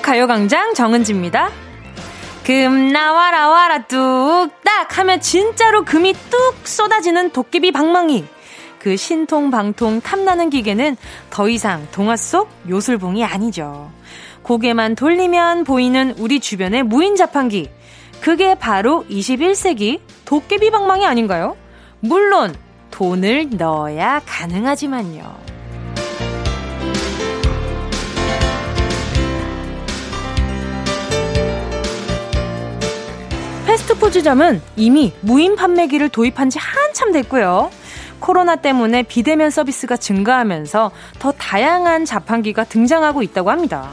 가요광장 정은지입니다. 금 나와라 와라 뚝딱 하면 진짜로 금이 뚝 쏟아지는 도깨비 방망이. 그 신통 방통 탐나는 기계는 더 이상 동화 속 요술봉이 아니죠. 고개만 돌리면 보이는 우리 주변의 무인 자판기. 그게 바로 21세기 도깨비 방망이 아닌가요? 물론 돈을 넣어야 가능하지만요. 패스트푸드점은 이미 무인 판매기를 도입한 지 한참 됐고요. 코로나 때문에 비대면 서비스가 증가하면서 더 다양한 자판기가 등장하고 있다고 합니다.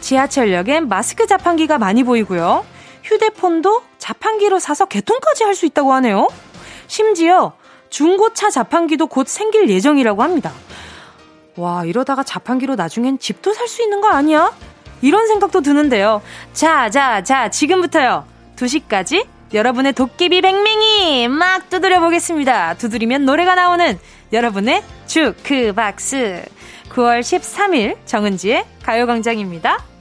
지하철역엔 마스크 자판기가 많이 보이고요. 휴대폰도 자판기로 사서 개통까지 할 수 있다고 하네요. 심지어 중고차 자판기도 곧 생길 예정이라고 합니다. 와, 이러다가 자판기로 나중엔 집도 살 수 있는 거 아니야? 이런 생각도 드는데요. 자, 자, 자, 지금부터요. 2시까지 여러분의 도깨비 백맹이 막 두드려 보겠습니다. 두드리면 노래가 나오는 여러분의 주크박스. 9월 13일 정은지의 가요광장입니다.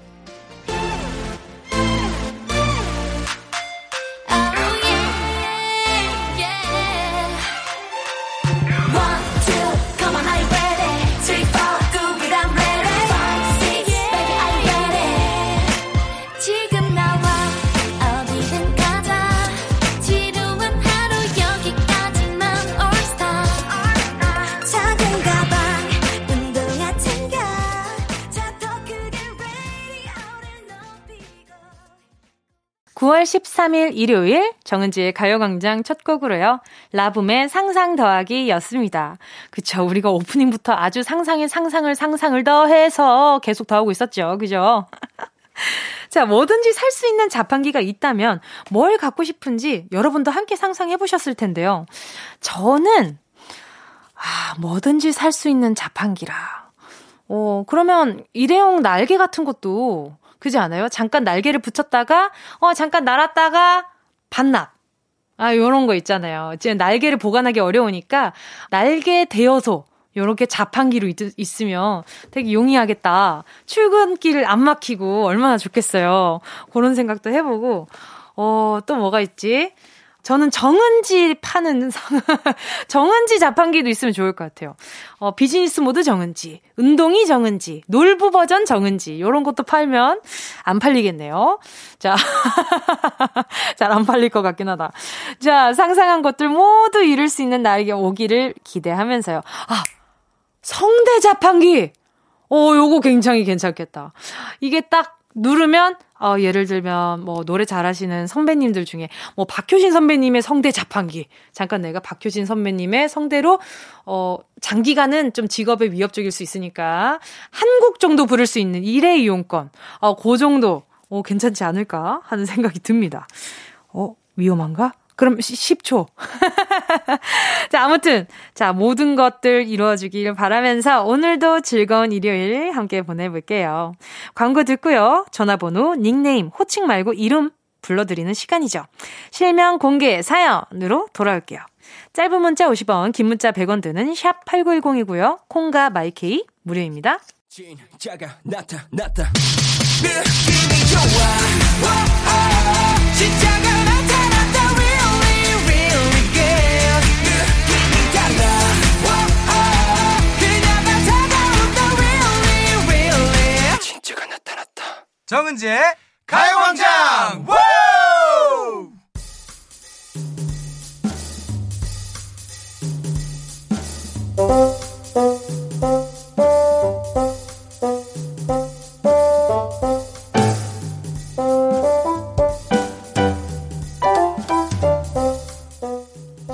(9월 13일) 일요일 정은지의 가요광장 첫 곡으로요. 라붐의 상상 더하기 였습니다. 그쵸? 우리가 오프닝부터 아주 상상의 상상을 상상을 더해서 계속 더하고 있었죠. 그죠? 자, 뭐든지 살 수 있는 자판기가 있다면 뭘 갖고 싶은지 여러분도 함께 상상해 보셨을 텐데요. 저는, 아, 뭐든지 살 수 있는 자판기라. 어, 그러면 일회용 날개 같은 것도, 그지 않아요? 잠깐 날개를 붙였다가, 어, 잠깐 날았다가, 반납. 아, 요런 거 있잖아요. 지금 날개를 보관하기 어려우니까, 날개 대여소. 요렇게 자판기로 있, 있으면 되게 용이하겠다. 출근길 안 막히고 얼마나 좋겠어요. 그런 생각도 해보고, 어, 또 뭐가 있지? 저는 정은지 파는 정은지 자판기도 있으면 좋을 것 같아요. 어, 비즈니스 모드 정은지, 운동이 정은지, 놀부 버전 정은지 요런 것도 팔면 안 팔리겠네요. 자, 잘 안 팔릴 것 같긴 하다. 자, 상상한 것들 모두 이룰 수 있는 날에게 오기를 기대하면서요. 아, 성대 자판기! 어, 요거 굉장히 괜찮겠다. 이게 딱 누르면, 어, 예를 들면, 뭐, 노래 잘하시는 선배님들 중에, 뭐, 박효신 선배님의 성대 자판기. 잠깐 내가 박효신 선배님의 성대로, 어, 장기간은 좀 직업에 위협적일 수 있으니까, 한 곡 정도 부를 수 있는 일회 이용권. 어, 그 정도, 어, 괜찮지 않을까 하는 생각이 듭니다. 어, 위험한가? 그럼 10초. 자, 아무튼, 자, 모든 것들 이루어지길 바라면서 오늘도 즐거운 일요일 함께 보내볼게요. 광고 듣고요. 전화번호, 닉네임, 호칭 말고 이름 불러드리는 시간이죠. 실명 공개 사연으로 돌아올게요. 짧은 문자 50원, 긴 문자 100원 드는 샵 8910이고요. 콩과 마이케이 무료입니다. 진짜가 나타났다. 느낌이 좋아. 진짜가 정은지의 가요광장!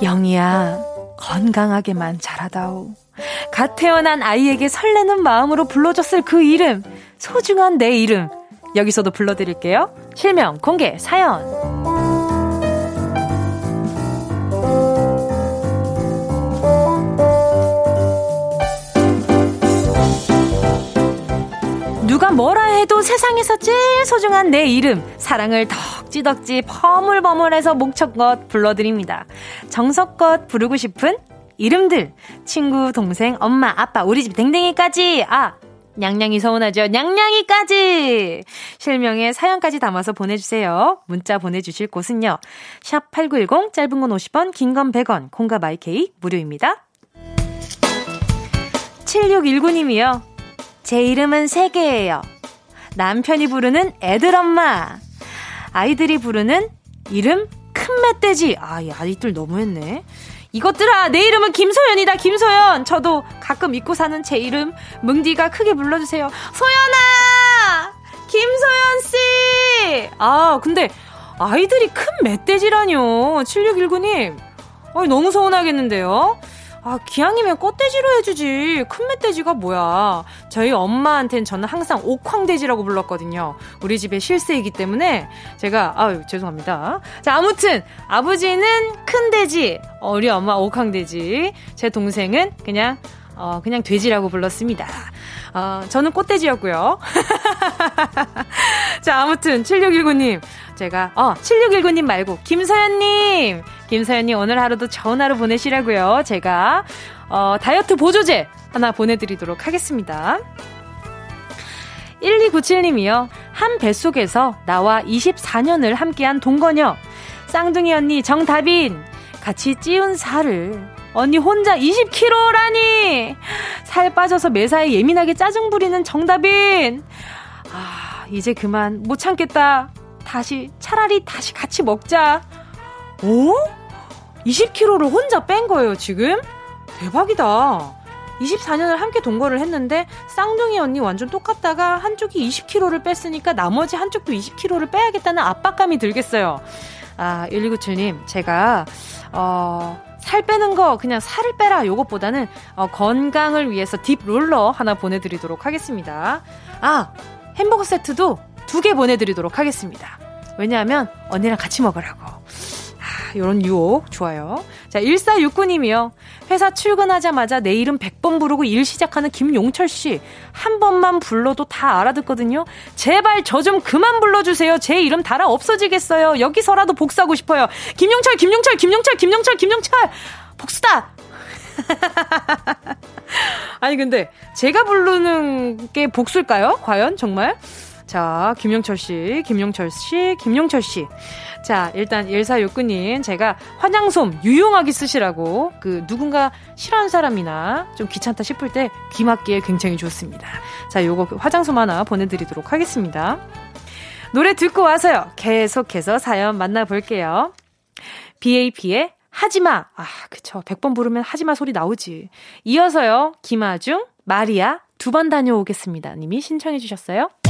영희야 건강하게만 자라다오. 갓 태어난 아이에게 설레는 마음으로 불러줬을 그 이름 소중한 내 이름 여기서도 불러드릴게요. 실명, 공개, 사연. 누가 뭐라 해도 세상에서 제일 소중한 내 이름, 사랑을 덕지덕지 퍼물버물해서 목청껏 불러드립니다. 정석껏 부르고 싶은 이름들, 친구, 동생, 엄마, 아빠, 우리 집 댕댕이까지, 아, 냥냥이 서운하죠? 냥냥이까지! 실명에 사연까지 담아서 보내주세요. 문자 보내주실 곳은요. 샵 8910, 짧은 건 50원, 긴 건 100원, 콩과 마이케이 무료입니다. 7619님이요. 제 이름은 세개예요. 남편이 부르는 애들 엄마. 아이들이 부르는 이름 큰 멧돼지. 아, 이 아이들 너무했네. 이것들아, 내 이름은 김소연이다, 김소연. 저도 가끔 잊고 사는 제 이름, 뭉디가 크게 불러주세요. 소연아! 김소연씨! 아, 근데 아이들이 큰 멧돼지라뇨. 7619님. 어, 너무 서운하겠는데요? 아, 기왕이면 꽃돼지로 해주지. 큰 멧돼지가 뭐야. 저희 엄마한테는 저는 항상 옥황돼지라고 불렀거든요. 우리 집의 실세이기 때문에 제가, 아유, 죄송합니다. 자, 아무튼, 아버지는 큰 돼지, 어, 우리 엄마 옥황돼지, 제 동생은 그냥, 어, 그냥 돼지라고 불렀습니다. 어, 저는 꽃돼지였고요. 자, 아무튼 7619님. 제가 어, 7619님 말고 김서연님. 김서연님 오늘 하루도 좋은 하루 보내시라고요. 제가 어, 다이어트 보조제 하나 보내 드리도록 하겠습니다. 1297님이요. 한 뱃속에서 나와 24년을 함께한 동거녀. 쌍둥이 언니 정다빈. 같이 찌운 살을 언니 혼자 20kg라니! 살 빠져서 매사에 예민하게 짜증 부리는 정답인! 아, 이제 그만. 못 참겠다. 다시, 차라리 다시 같이 먹자. 오? 20kg를 혼자 뺀 거예요, 지금? 대박이다. 24년을 함께 동거를 했는데 쌍둥이 언니 완전 똑같다가 한쪽이 20kg를 뺐으니까 나머지 한쪽도 20kg를 빼야겠다는 압박감이 들겠어요. 아, 1297님, 제가, 어, 살 빼는 거 그냥 살을 빼라 요것보다는 어, 건강을 위해서 딥 롤러 하나 보내드리도록 하겠습니다. 아 햄버거 세트도 두 개 보내드리도록 하겠습니다. 왜냐하면 언니랑 같이 먹으라고. 아, 요런 유혹 좋아요. 자 1469님이요. 회사 출근하자마자 내 이름 100번 부르고 일 시작하는 김용철 씨. 한 번만 불러도 다 알아듣거든요. 제발 저 좀 그만 불러주세요. 제 이름 달아 없어지겠어요. 여기서라도 복수하고 싶어요. 김용철, 김용철, 김용철, 김용철, 김용철! 복수다! 아니, 근데 제가 부르는 게 복수일까요? 과연? 정말? 자, 김용철 씨, 김용철 씨, 김용철 씨. 자, 일단 1469님, 제가 화장솜 유용하게 쓰시라고, 그, 누군가 싫어하는 사람이나 좀 귀찮다 싶을 때 귀 맞기에 굉장히 좋습니다. 자, 요거 화장솜 하나 보내드리도록 하겠습니다. 노래 듣고 와서요. 계속해서 사연 만나볼게요. BAP의 하지마. 아, 그쵸. 100번 부르면 하지마 소리 나오지. 이어서요. 김아중, 마리아, 두 번 다녀오겠습니다. 님이 신청해 주셨어요.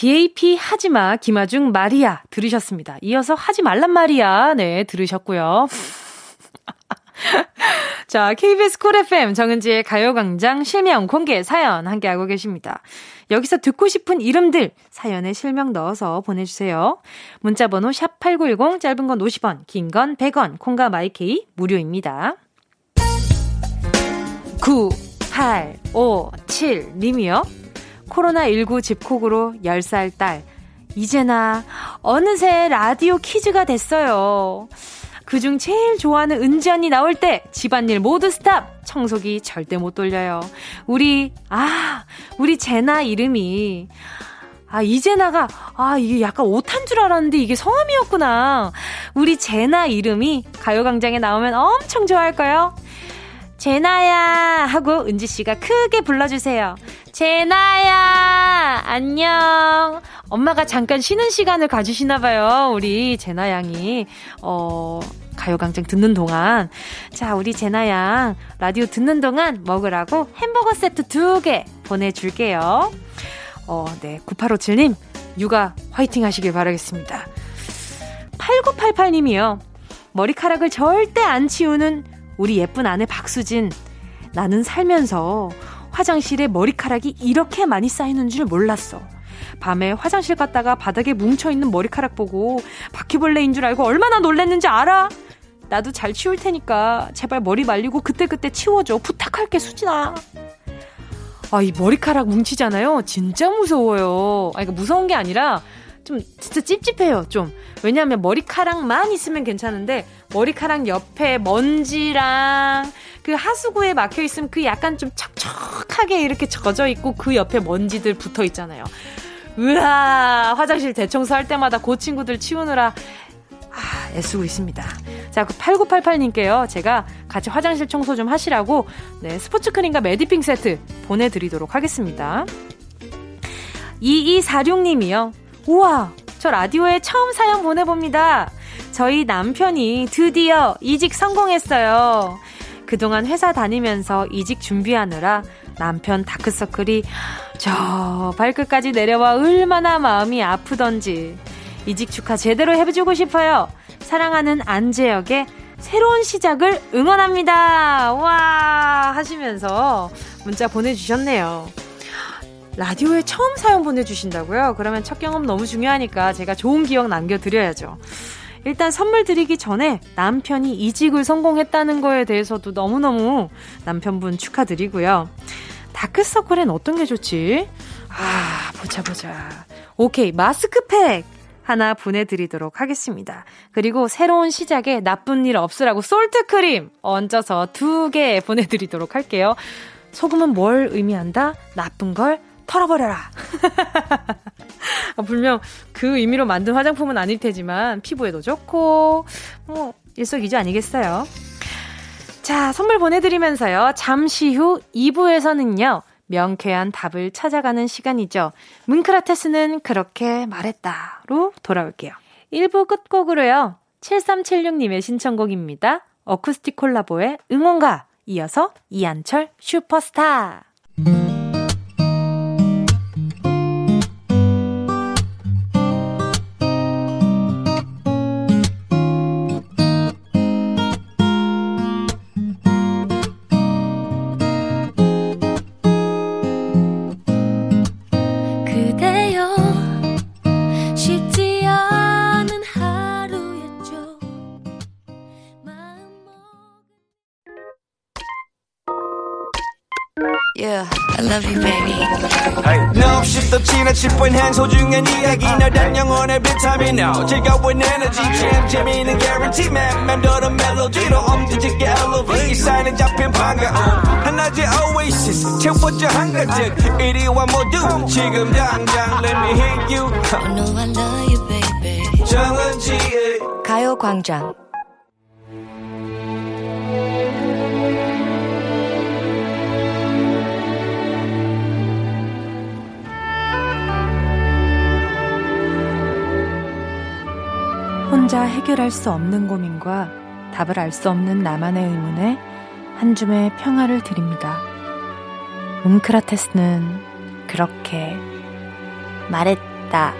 BAP 하지마 김아중 마리아 들으셨습니다. 이어서 하지 말란 말이야 네 들으셨고요. 자, KBS 쿨 FM 정은지의 가요광장 실명 공개 사연 함께하고 계십니다. 여기서 듣고 싶은 이름들 사연에 실명 넣어서 보내주세요. 문자번호 샵8910 짧은 건 50원, 긴 건 100원, 콩과 마이케이 무료입니다. 9, 8, 5, 7 님이요. 코로나19 집콕으로 10살 딸. 이제나 어느새 라디오 퀴즈가 됐어요. 그중 제일 좋아하는 은지 언니 나올 때 집안일 모두 스탑! 청소기 절대 못 돌려요. 우리, 아, 우리 제나 이름이, 아, 이제나가, 아, 이게 약간 오탄 줄 알았는데 이게 성함이었구나. 우리 제나 이름이 가요광장에 나오면 엄청 좋아할 거예요. 제나야! 하고 은지씨가 크게 불러주세요. 제나야! 안녕! 엄마가 잠깐 쉬는 시간을 가지시나봐요. 우리 제나 양이. 어, 가요광장 듣는 동안. 자, 우리 제나 양 라디오 듣는 동안 먹으라고 햄버거 세트 두 개 보내줄게요. 어, 네. 9857님, 육아 화이팅 하시길 바라겠습니다. 8988님이요. 머리카락을 절대 안 치우는 우리 예쁜 아내 박수진. 나는 살면서 화장실에 머리카락이 이렇게 많이 쌓이는 줄 몰랐어. 밤에 화장실 갔다가 바닥에 뭉쳐있는 머리카락 보고 바퀴벌레인 줄 알고 얼마나 놀랬는지 알아? 나도 잘 치울 테니까 제발 머리 말리고 그때그때 치워줘. 부탁할게, 수진아. 아, 이 머리카락 뭉치잖아요. 진짜 무서워요. 아, 이거 무서운 게 아니라 좀 진짜 찝찝해요, 좀. 왜냐하면 머리카락만 있으면 괜찮은데 머리카락 옆에 먼지랑 그 하수구에 막혀 있으면 그 약간 좀 척척하게 이렇게 젖어 있고 그 옆에 먼지들 붙어 있잖아요. 으아, 화장실 대청소 할 때마다 그 친구들 치우느라 아, 애쓰고 있습니다. 자, 그 8988님께요. 제가 같이 화장실 청소 좀 하시라고 네, 스포츠 크림과 메디핑 세트 보내 드리도록 하겠습니다. 2246님이요. 우와, 저 라디오에 처음 사연 보내봅니다. 저희 남편이 드디어 이직 성공했어요. 그동안 회사 다니면서 이직 준비하느라 남편 다크서클이 저 발끝까지 내려와 얼마나 마음이 아프던지 이직 축하 제대로 해주고 싶어요. 사랑하는 안재혁의 새로운 시작을 응원합니다. 와 하시면서 문자 보내주셨네요. 라디오에 처음 사연 보내주신다고요? 그러면 첫 경험 너무 중요하니까 제가 좋은 기억 남겨드려야죠. 일단 선물 드리기 전에 남편이 이직을 성공했다는 거에 대해서도 너무너무 남편분 축하드리고요. 다크서클엔 어떤 게 좋지? 아, 보자, 보자. 오케이, 마스크팩! 하나 보내드리도록 하겠습니다. 그리고 새로운 시작에 나쁜 일 없으라고 솔트크림 얹어서 두 개 보내드리도록 할게요. 소금은 뭘 의미한다? 나쁜 걸 털어버려라. 아, 분명 그 의미로 만든 화장품은 아닐 테지만 피부에도 좋고 뭐 일석이조 아니겠어요. 자, 선물 보내드리면서요. 잠시 후 2부에서는요. 명쾌한 답을 찾아가는 시간이죠. 문크라테스는 그렇게 말했다로 돌아올게요. 1부 끝곡으로요. 7376님의 신청곡입니다. 어쿠스틱 콜라보의 응원가 이어서 이한철 슈퍼스타. love chipping hands, holding an eggy, now that young on every time you know. Check out with energy, champ, Jimmy, and guarantee, man, man, do the melody, the home, did you get elevated? Sign a jump in panga, oh, and I oasis, check what you hunger, check, 81 more do, check them down, down, let me hit you. baby. know I love you, baby. 가요광장 혼자 해결할 수 없는 고민과 답을 알 수 없는 나만의 의문에 한 줌의 평화를 드립니다. 웅크라테스는 그렇게 말했다.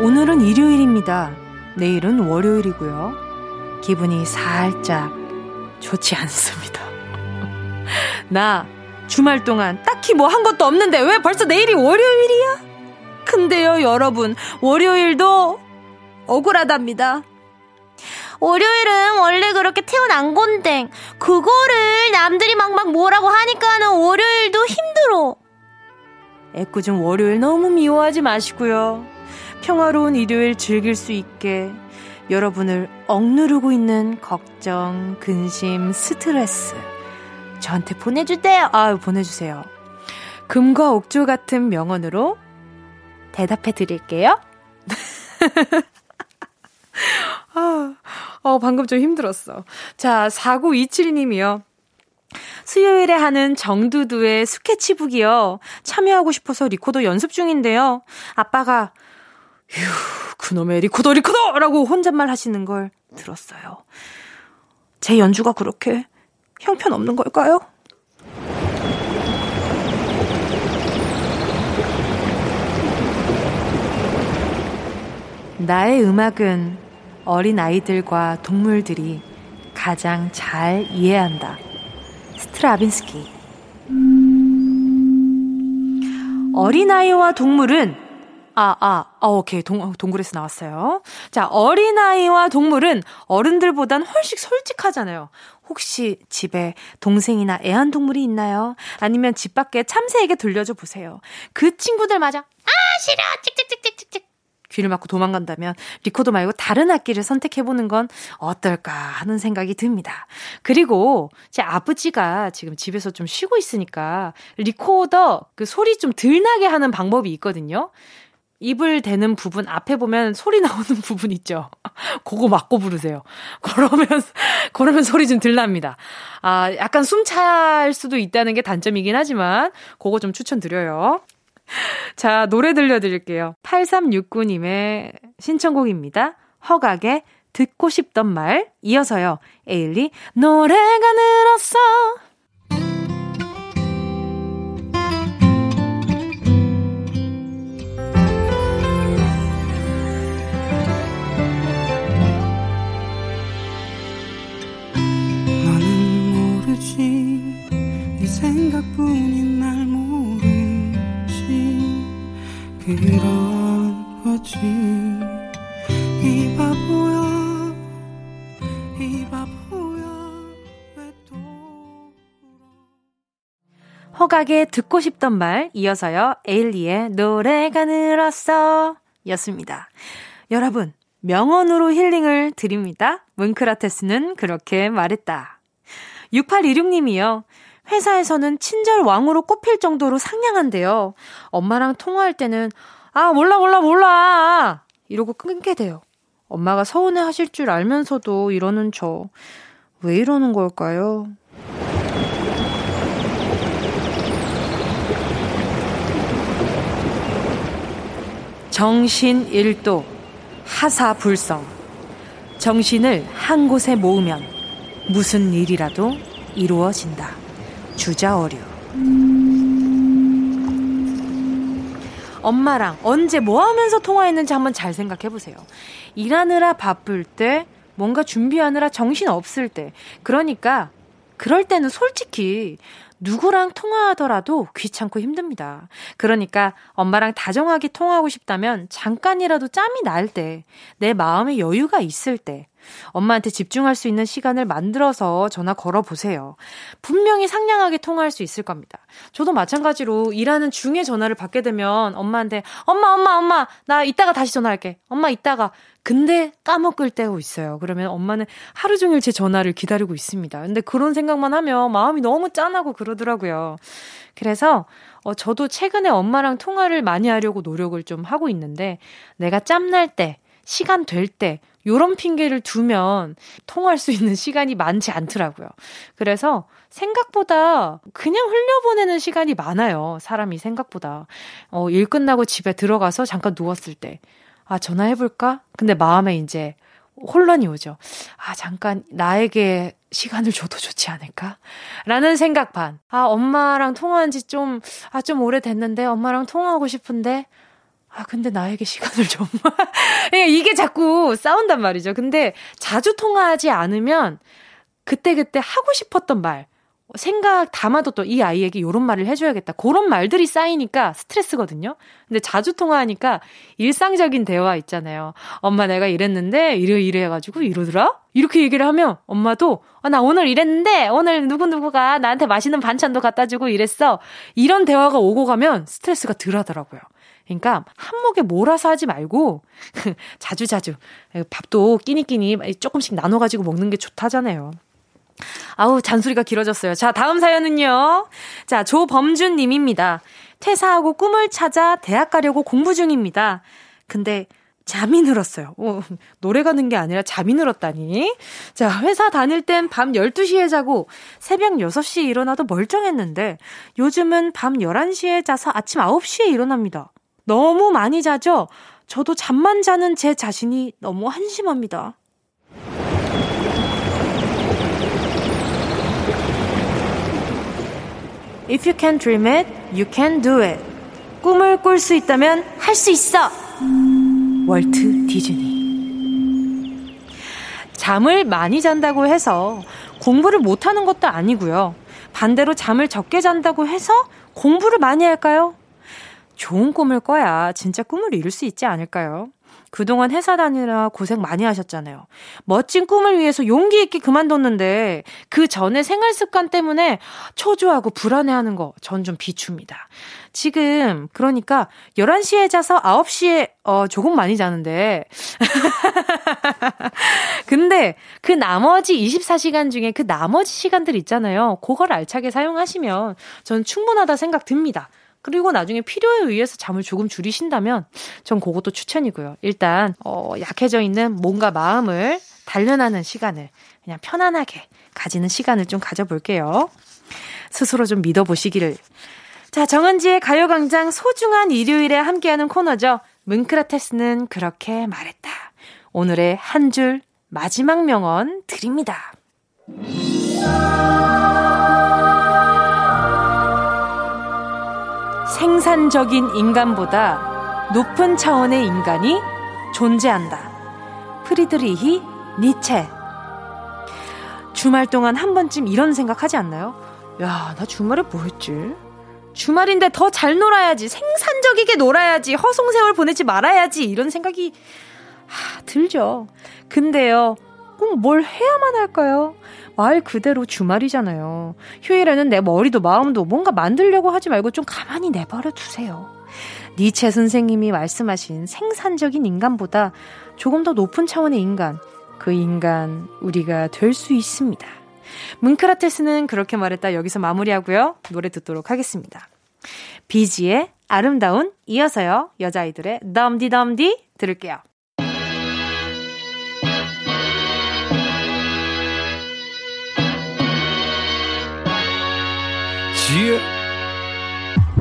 오늘은 일요일입니다. 내일은 월요일이고요. 기분이 살짝 좋지 않습니다. 나 주말 동안 딱히 뭐 한 것도 없는데 왜 벌써 내일이 월요일이야? 근데요, 여러분, 월요일도 억울하답니다. 월요일은 원래 그렇게 태어난 건데, 그거를 남들이 막막 뭐라고 하니까는 월요일도 힘들어. 애꿎은 월요일 너무 미워하지 마시고요. 평화로운 일요일 즐길 수 있게 여러분을 억누르고 있는 걱정, 근심, 스트레스. 저한테 보내주세요. 아, 보내주세요. 금과 옥조 같은 명언으로 대답해 드릴게요. 아, 어, 방금 좀 힘들었어. 자, 4927님이요. 수요일에 하는 정두두의 스케치북이요. 참여하고 싶어서 리코더 연습 중인데요. 아빠가, 휴, 그놈의 리코더, 리코더! 라고 혼잣말 하시는 걸 들었어요. 제 연주가 그렇게 형편없는 걸까요? 나의 음악은 어린 아이들과 동물들이 가장 잘 이해한다. 스트라빈스키. 어린아이와 동물은 아, 아, 아, 오케이. 동, 동굴에서 나왔어요. 자, 어린아이와 동물은 어른들보단 훨씬 솔직하잖아요. 혹시 집에 동생이나 애완동물이 있나요? 아니면 집 밖에 참새에게 돌려줘 보세요. 그 친구들 맞아. 아, 싫어! 찍찍찍찍찍찍. 귀를 막고 도망간다면 리코더 말고 다른 악기를 선택해보는 건 어떨까 하는 생각이 듭니다. 그리고 제 아버지가 지금 집에서 좀 쉬고 있으니까 리코더 그 소리 좀덜 나게 하는 방법이 있거든요. 입을 대는 부분 앞에 보면 소리 나오는 부분 있죠. 그거 막고 부르세요. 그러면 그러면 소리 좀 들납니다. 아, 약간 숨 찰 수도 있다는 게 단점이긴 하지만 그거 좀 추천드려요. 자, 노래 들려드릴게요. 8369님의 신청곡입니다. 허각의 듣고 싶던 말 이어서요. 에일리 노래가 늘었어 생각뿐인 날 모르지. 그런 거지. 이 바보야 이 바보야 왜 또 허각의 듣고 싶던 말 이어서요. 에일리의 노래가 늘었어 였습니다. 여러분 명언으로 힐링을 드립니다. 문크라테스는 그렇게 말했다 6826님이요 회사에서는 친절 왕으로 꼽힐 정도로 상냥한데요. 엄마랑 통화할 때는 아, 몰라, 몰라, 몰라! 이러고 끊게 돼요. 엄마가 서운해 하실 줄 알면서도 이러는 저. 왜 이러는 걸까요? 정신 일도, 하사불성. 정신을 한 곳에 모으면 무슨 일이라도 이루어진다. 주자어류. 엄마랑 언제 뭐 하면서 통화했는지 한번 잘 생각해 보세요. 일하느라 바쁠 때, 뭔가 준비하느라 정신 없을 때. 그러니까, 그럴 때는 솔직히 누구랑 통화하더라도 귀찮고 힘듭니다. 그러니까 엄마랑 다정하게 통화하고 싶다면 잠깐이라도 짬이 날 때, 내 마음에 여유가 있을 때, 엄마한테 집중할 수 있는 시간을 만들어서 전화 걸어보세요. 분명히 상냥하게 통화할 수 있을 겁니다. 저도 마찬가지로 일하는 중에 전화를 받게 되면 엄마한테 엄마, 엄마, 엄마, 나 이따가 다시 전화할게. 엄마, 이따가. 근데 까먹을 때가 있어요. 그러면 엄마는 하루 종일 제 전화를 기다리고 있습니다. 근데 그런 생각만 하면 마음이 너무 짠하고 그러더라고요. 그래서 어, 저도 최근에 엄마랑 통화를 많이 하려고 노력을 좀 하고 있는데 내가 짬날 때, 시간 될 때, 요런 핑계를 두면 통할 수 있는 시간이 많지 않더라고요. 그래서 생각보다 그냥 흘려보내는 시간이 많아요. 사람이 생각보다. 어, 일 끝나고 집에 들어가서 잠깐 누웠을 때. 아, 전화해볼까? 근데 마음에 이제 혼란이 오죠. 아, 잠깐 나에게 시간을 줘도 좋지 않을까? 라는 생각 반. 아, 엄마랑 통화한 지 좀, 아, 좀 오래됐는데 엄마랑 통화하고 싶은데 아, 근데 나에게 시간을 좀. 예, 이게 자꾸 싸운단 말이죠. 근데 자주 통화하지 않으면 그때그때 하고 싶었던 말, 생각 담아뒀던 이 아이에게 이런 말을 해줘야겠다. 그런 말들이 쌓이니까 스트레스거든요. 근데 자주 통화하니까 일상적인 대화 있잖아요. 엄마 내가 이랬는데 이래 이래 해가지고 이러더라? 이렇게 얘기를 하면 엄마도 아, 나 오늘 이랬는데 오늘 누구누구가 나한테 맛있는 반찬도 갖다 주고 이랬어. 이런 대화가 오고 가면 스트레스가 덜 하더라고요. 그러니까 한목에 몰아서 하지 말고 자주 자주 밥도 끼니끼니 조금씩 나눠가지고 먹는 게 좋다잖아요. 아우, 잔소리가 길어졌어요. 자, 다음 사연은요. 자, 조범준 님입니다. 퇴사하고 꿈을 찾아 대학 가려고 공부 중입니다. 근데 잠이 늘었어요. 어, 노래 가 는 게 아니라 잠이 늘었다니. 자, 회사 다닐 땐 밤 12시에 자고 새벽 6시에 일어나도 멀쩡했는데 요즘은 밤 11시에 자서 아침 9시에 일어납니다. 너무 많이 자죠? 저도 잠만 자는 제 자신이 너무 한심합니다. If you can dream it, you can do it. 꿈을 꿀 수 있다면 할 수 있어! 월트 디즈니. 잠을 많이 잔다고 해서 공부를 못하는 것도 아니고요. 반대로 잠을 적게 잔다고 해서 공부를 많이 할까요? 좋은 꿈을 꿔야 진짜 꿈을 이룰 수 있지 않을까요? 그동안 회사 다니느라 고생 많이 하셨잖아요. 멋진 꿈을 위해서 용기 있게 그만뒀는데 그 전에 생활 습관 때문에 초조하고 불안해하는 거 전 좀 비춥니다. 지금 그러니까 11시에 자서 9시에 어 조금 많이 자는데 근데 그 나머지 24시간 중에 그 나머지 시간들 있잖아요. 그걸 알차게 사용하시면 전 충분하다 생각 듭니다. 그리고 나중에 필요에 의해서 잠을 조금 줄이신다면 전 그것도 추천이고요. 일단 어, 약해져 있는 몸과 마음을 단련하는 시간을 그냥 편안하게 가지는 시간을 좀 가져볼게요. 스스로 좀 믿어보시기를. 자, 정은지의 가요광장 소중한 일요일에 함께하는 코너죠. 문크라테스는 그렇게 말했다. 오늘의 한 줄 마지막 명언 드립니다. 생산적인 인간보다 높은 차원의 인간이 존재한다. 프리드리히 니체. 주말 동안 한 번쯤 이런 생각 하지 않나요? 야, 나 주말에 뭐 했지? 주말인데 더 잘 놀아야지. 생산적이게 놀아야지. 허송세월 보내지 말아야지. 이런 생각이 하, 들죠. 근데요, 꼭 뭘 해야만 할까요? 말 그대로 주말이잖아요. 휴일에는 내 머리도 마음도 뭔가 만들려고 하지 말고 좀 가만히 내버려 두세요. 니체 선생님이 말씀하신 생산적인 인간보다 조금 더 높은 차원의 인간, 그 인간 우리가 될 수 있습니다. 문크라테스는 그렇게 말했다 여기서 마무리하고요. 노래 듣도록 하겠습니다. 비지의 아름다운 이어서요. 여자아이들의 덤디덤디 들을게요. Yeah.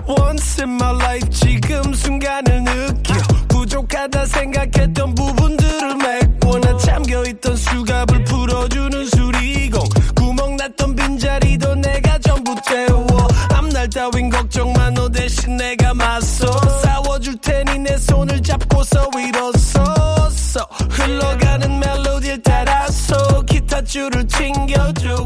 Once in my life 지금 순간을 느껴. 부족하다 생각했던 부분들을 메꿔 나 잠겨있던 수갑을 풀어주는 수리공. 구멍났던 빈자리도 내가 전부 때워. 앞날 따윈 걱정 만 너 대신 내가 맞서. 싸워줄 테니 내 손을 잡고서 일어섰어 흘러가는 멜로디를 따라서 기타 줄을 튕겨줘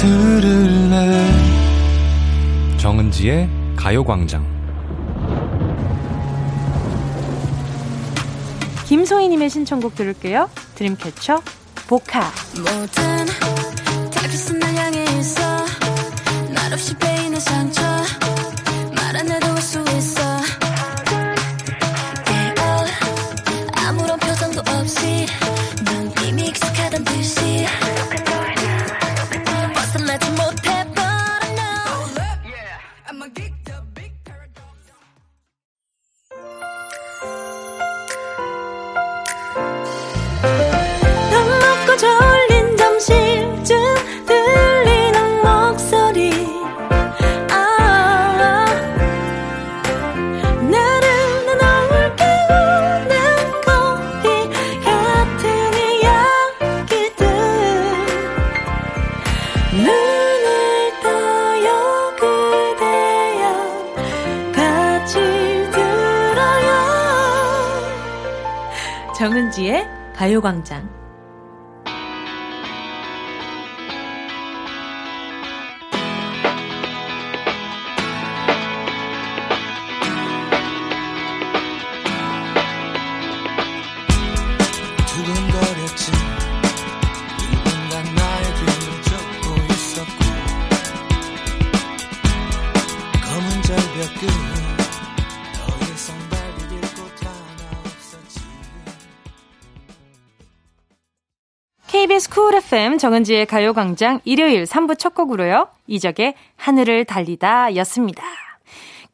들을래 정은지의 가요광장 김소희님의 신청곡 들을게요. 드림캐쳐 보카. 모든 타깃은 날 향해 있어 날 없이 베이는 상처 가요광장. 정은지의 가요광장 일요일 3부 첫 곡으로요. 이적의 하늘을 달리다 였습니다.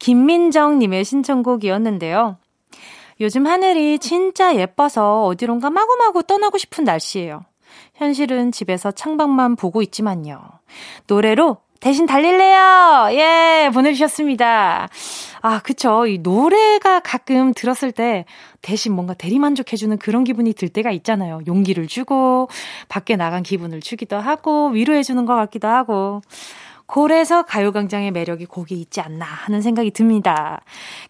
김민정님의 신청곡이었는데요. 요즘 하늘이 진짜 예뻐서 어디론가 마구마구 떠나고 싶은 날씨예요. 현실은 집에서 창밖만 보고 있지만요. 노래로 대신 달릴래요! 예, 보내주셨습니다. 아, 그쵸. 이 노래가 가끔 들었을 때 대신 뭔가 대리만족해주는 그런 기분이 들 때가 있잖아요. 용기를 주고, 밖에 나간 기분을 주기도 하고, 위로해주는 것 같기도 하고. 그래서 가요광장의 매력이 거기에 있지 않나 하는 생각이 듭니다.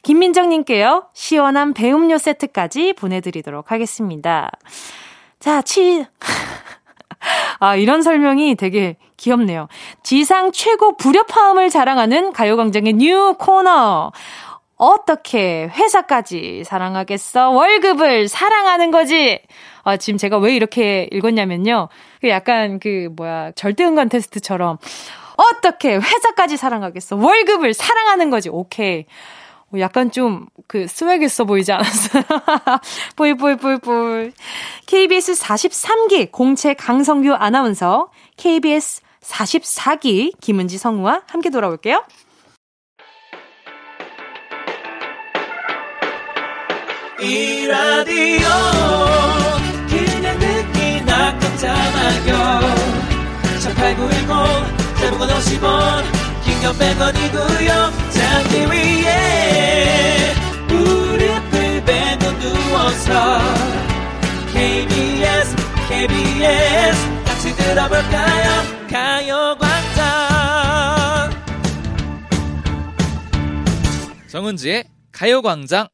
김민정님께요, 시원한 배음료 세트까지 보내드리도록 하겠습니다. 자, 치, 아, 이런 설명이 되게 귀엽네요. 지상 최고 불협화음을 자랑하는 가요광장의 new 코너. 어떻게 회사까지 사랑하겠어? 월급을 사랑하는 거지! 아, 지금 제가 왜 이렇게 읽었냐면요. 그 약간 그, 뭐야, 절대음감 테스트처럼. 어떻게 회사까지 사랑하겠어? 월급을 사랑하는 거지. 오케이. 어, 약간 좀 그 swag 있어 보이지 않았어요? 보이보이보이보이. KBS 43기 공채 강성규 아나운서, KBS 44기 김은지 성우와 함께 돌아올게요. 이 라디오 그냥 듣기나 깜짝마요 18910 대목원 50원 긴건 100원이고요 잠기 위에 무릎을 베고 누워서 KBS KBS 같이 들어볼까요 가요광장 정은지의 가요광장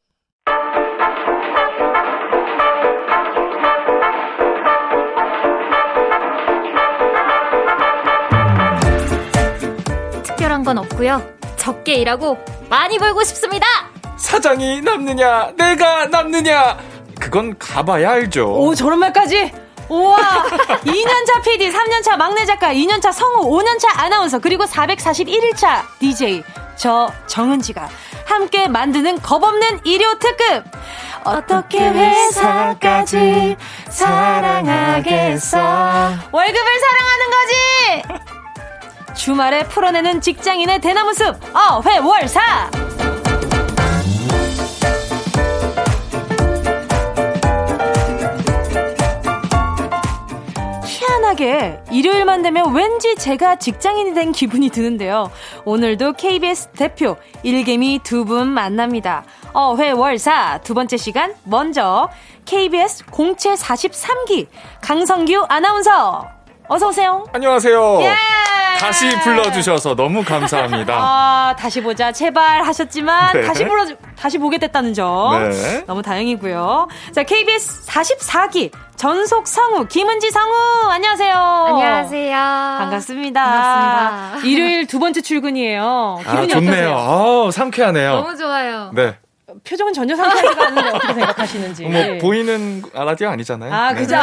특별한 건 없고요. 적게 일하고 많이 벌고 싶습니다. 사장이 남느냐, 내가 남느냐, 그건 가봐야 알죠. 오, 저런 말까지? 우와! 2년차 PD, 3년차 막내 작가, 2년차 성우, 5년차 아나운서, 그리고 441일차 DJ, 저 정은지가 함께 만드는 겁없는 일요 특급! 어떻게 회사까지 사랑하겠어? 월급을 사랑하는 거지! 주말에 풀어내는 직장인의 대나무 숲, 어회월사! 희한하게 일요일만 되면 왠지 제가 직장인이 된 기분이 드는데요. 오늘도 KBS 대표 일개미 두 분 만납니다. 어회월사 두 번째 시간 먼저 KBS 공채 43기 강성규 아나운서 어서 오세요. 안녕하세요. 예! 다시 불러주셔서 너무 감사합니다. 아, 다시 보자. 제발 하셨지만, 네. 다시 불러, 다시 보겠다는 점. 네. 너무 다행이고요. 자, KBS 44기 전속 성우, 김은지 성우, 안녕하세요. 안녕하세요. 반갑습니다. 반갑습니다. 일요일 두 번째 출근이에요. 아, 기분이 좋네요. 어떠세요? 아, 상쾌하네요. 너무 좋아요. 네. 표정은 전혀 상쾌하지가 않은데 어떻게 생각하시는지. 뭐, 보이는 라디오 아니잖아요. 예. 아, 네. 그죠?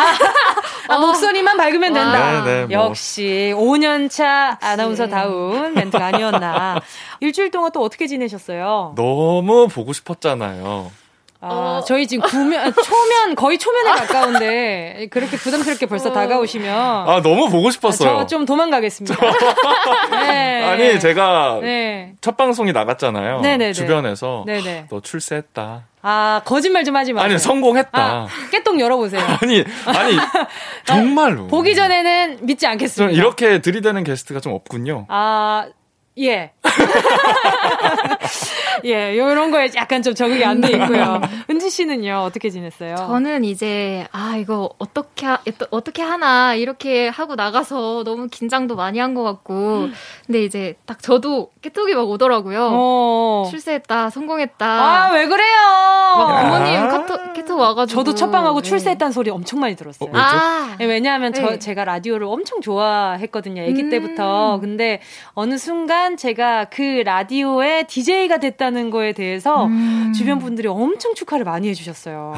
아, 목소리만 밝으면 된다. 네, 네, 뭐. 역시 5년차 아나운서다운 멘트가 아니었나. 일주일 동안 또 어떻게 지내셨어요? 너무 보고 싶었잖아요. 아, 어. 저희 지금 구면, 초면, 거의 초면에 가까운데, 그렇게 부담스럽게 벌써 다가오시면. 아, 너무 보고 싶었어요. 저좀 도망가겠습니다. 네. 아니, 제가 네. 첫 방송이 나갔잖아요. 네네네. 주변에서. 네네. 너 출세했다. 아, 거짓말 좀 하지 마세요. 아니, 성공했다. 아, 깨똥 열어보세요. 아니, 아니, 정말로. 보기 전에는 믿지 좀 않겠습니다. 이렇게 들이대는 게스트가 좀 없군요. 아, 예. 예, 요런 거에 약간 좀 적응이 안 돼 있고요. 은지 씨는요, 어떻게 지냈어요? 저는 이제 아 이거 어떻게 하, 어떻게 하나 이렇게 하고 나가서 너무 긴장도 많이 한 것 같고 근데 이제 딱 저도 깨톡이 막 오더라고요. 어. 출세했다, 성공했다. 아, 왜 그래요? 막 부모님 카톡 깨톡 와가지고 저도 첫방하고 네. 출세했다는 소리 엄청 많이 들었어요. 어? 아, 예, 왜냐하면 저, 네. 제가 라디오를 엄청 좋아했거든요. 아기 음. 때부터. 근데 어느 순간 제가 그 라디오의 DJ가 됐다는 거에 대해서 음. 주변 분들이 엄청 축하를 많이 해주셨어요.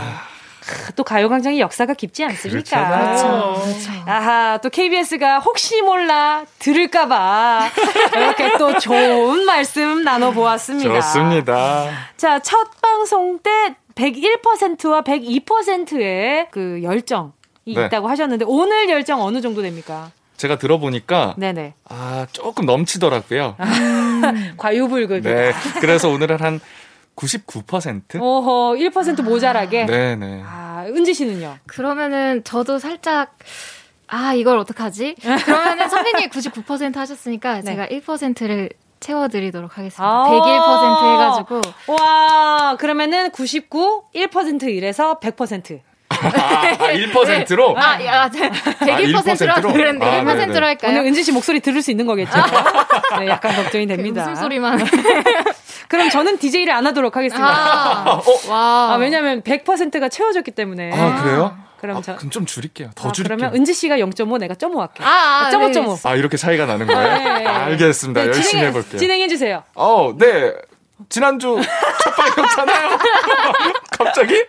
크, 또 가요광장의 역사가 깊지 않습니까? 그렇잖아요. 그렇죠. 아하, 또 KBS가 혹시 몰라 들을까봐 이렇게 또 좋은 말씀 나눠보았습니다. 좋습니다. 자, 첫 방송 때 101%와 102%의 그 열정 이 네. 있다고 하셨는데 오늘 열정 어느 정도 됩니까? 제가 들어보니까 네네. 아 조금 넘치더라고요. 과유불급이다. 네, 그래서 오늘은 한 99%? 오호, 1% 모자라게. 네네. 아, 은지 씨는요? 그러면은 저도 살짝 아 이걸 어떡하지? 그러면은 선배님이 99% 하셨으니까 제가 1%를 채워드리도록 하겠습니다. 아. 101% 해가지고 와, 그러면은 99, 1% 이래서 100%. 아, 1%로? 아, 야, 101%로 1%로? 그랬는데 아, 1%로 네네. 할까요? 오늘 은지 씨 목소리 들을 수 있는 거겠죠? 네, 약간 걱정이 됩니다. 무슨 소리만. 그럼 저는 DJ를 안 하도록 하겠습니다. 아, 와. 아, 왜냐면 100%가 채워졌기 때문에. 아, 그래요? 그럼 아, 저. 그럼 좀 줄일게요. 더 아, 줄일게요. 그러면 은지 씨가 0.5, 내가 0.5 할게요. 아, 아, 0.5.5. 아, 이렇게 차이가 나는 거예요? 네. 알겠습니다. 네, 열심히 진행해, 해볼게요. 진행해 주세요. 어, 네. 지난주 첫 방이었잖아요. 갑자기?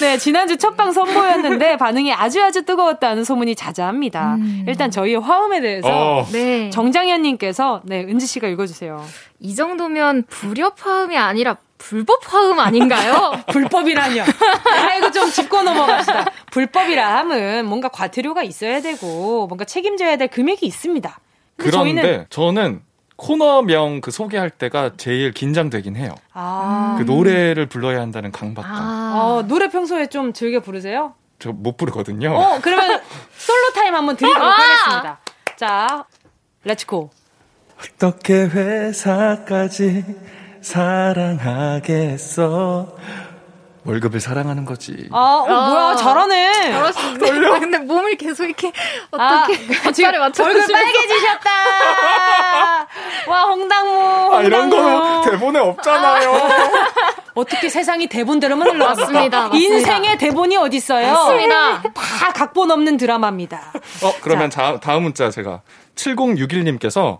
네, 지난주 첫방 선보였는데 반응이 아주 아주 뜨거웠다는 소문이 자자합니다. 일단 저희의 화음에 대해서 어. 네. 정장현님께서 네, 은지 씨가 읽어주세요. 이 정도면 불협 화음이 아니라 불법 화음 아닌가요? 불법이라뇨. 아이고 좀 짚고 넘어갑시다. 불법이라 함은 뭔가 과태료가 있어야 되고 뭔가 책임져야 될 금액이 있습니다. 그런데 저희는 저는 코너명 그 소개할 때가 제일 긴장되긴 해요. 아, 그 노래를 불러야 한다는 강박감. 아, 어, 노래 평소에 좀 즐겨 부르세요? 저 못 부르거든요. 어, 그러면 솔로 타임 한번 드리도록 아! 하겠습니다. 자, let's go. 어떻게 회사까지 사랑하겠어? 월급을 사랑하는 거지. 아, 어, 뭐야, 잘하네. 떨려. 아, 근데 몸을 계속 이렇게 아, 어떻게 지금 박자를 맞춰 얼굴 빨개지셨다. 와, 홍당무. 아, 이런. 거는 대본에 없잖아요. 어떻게 세상이 대본대로만 맞습니다. 인생의 대본이 어딨어요? 맞습니다. 다 각본 없는 드라마입니다. 어, 그러면 자, 다음 문자 제가 7061님께서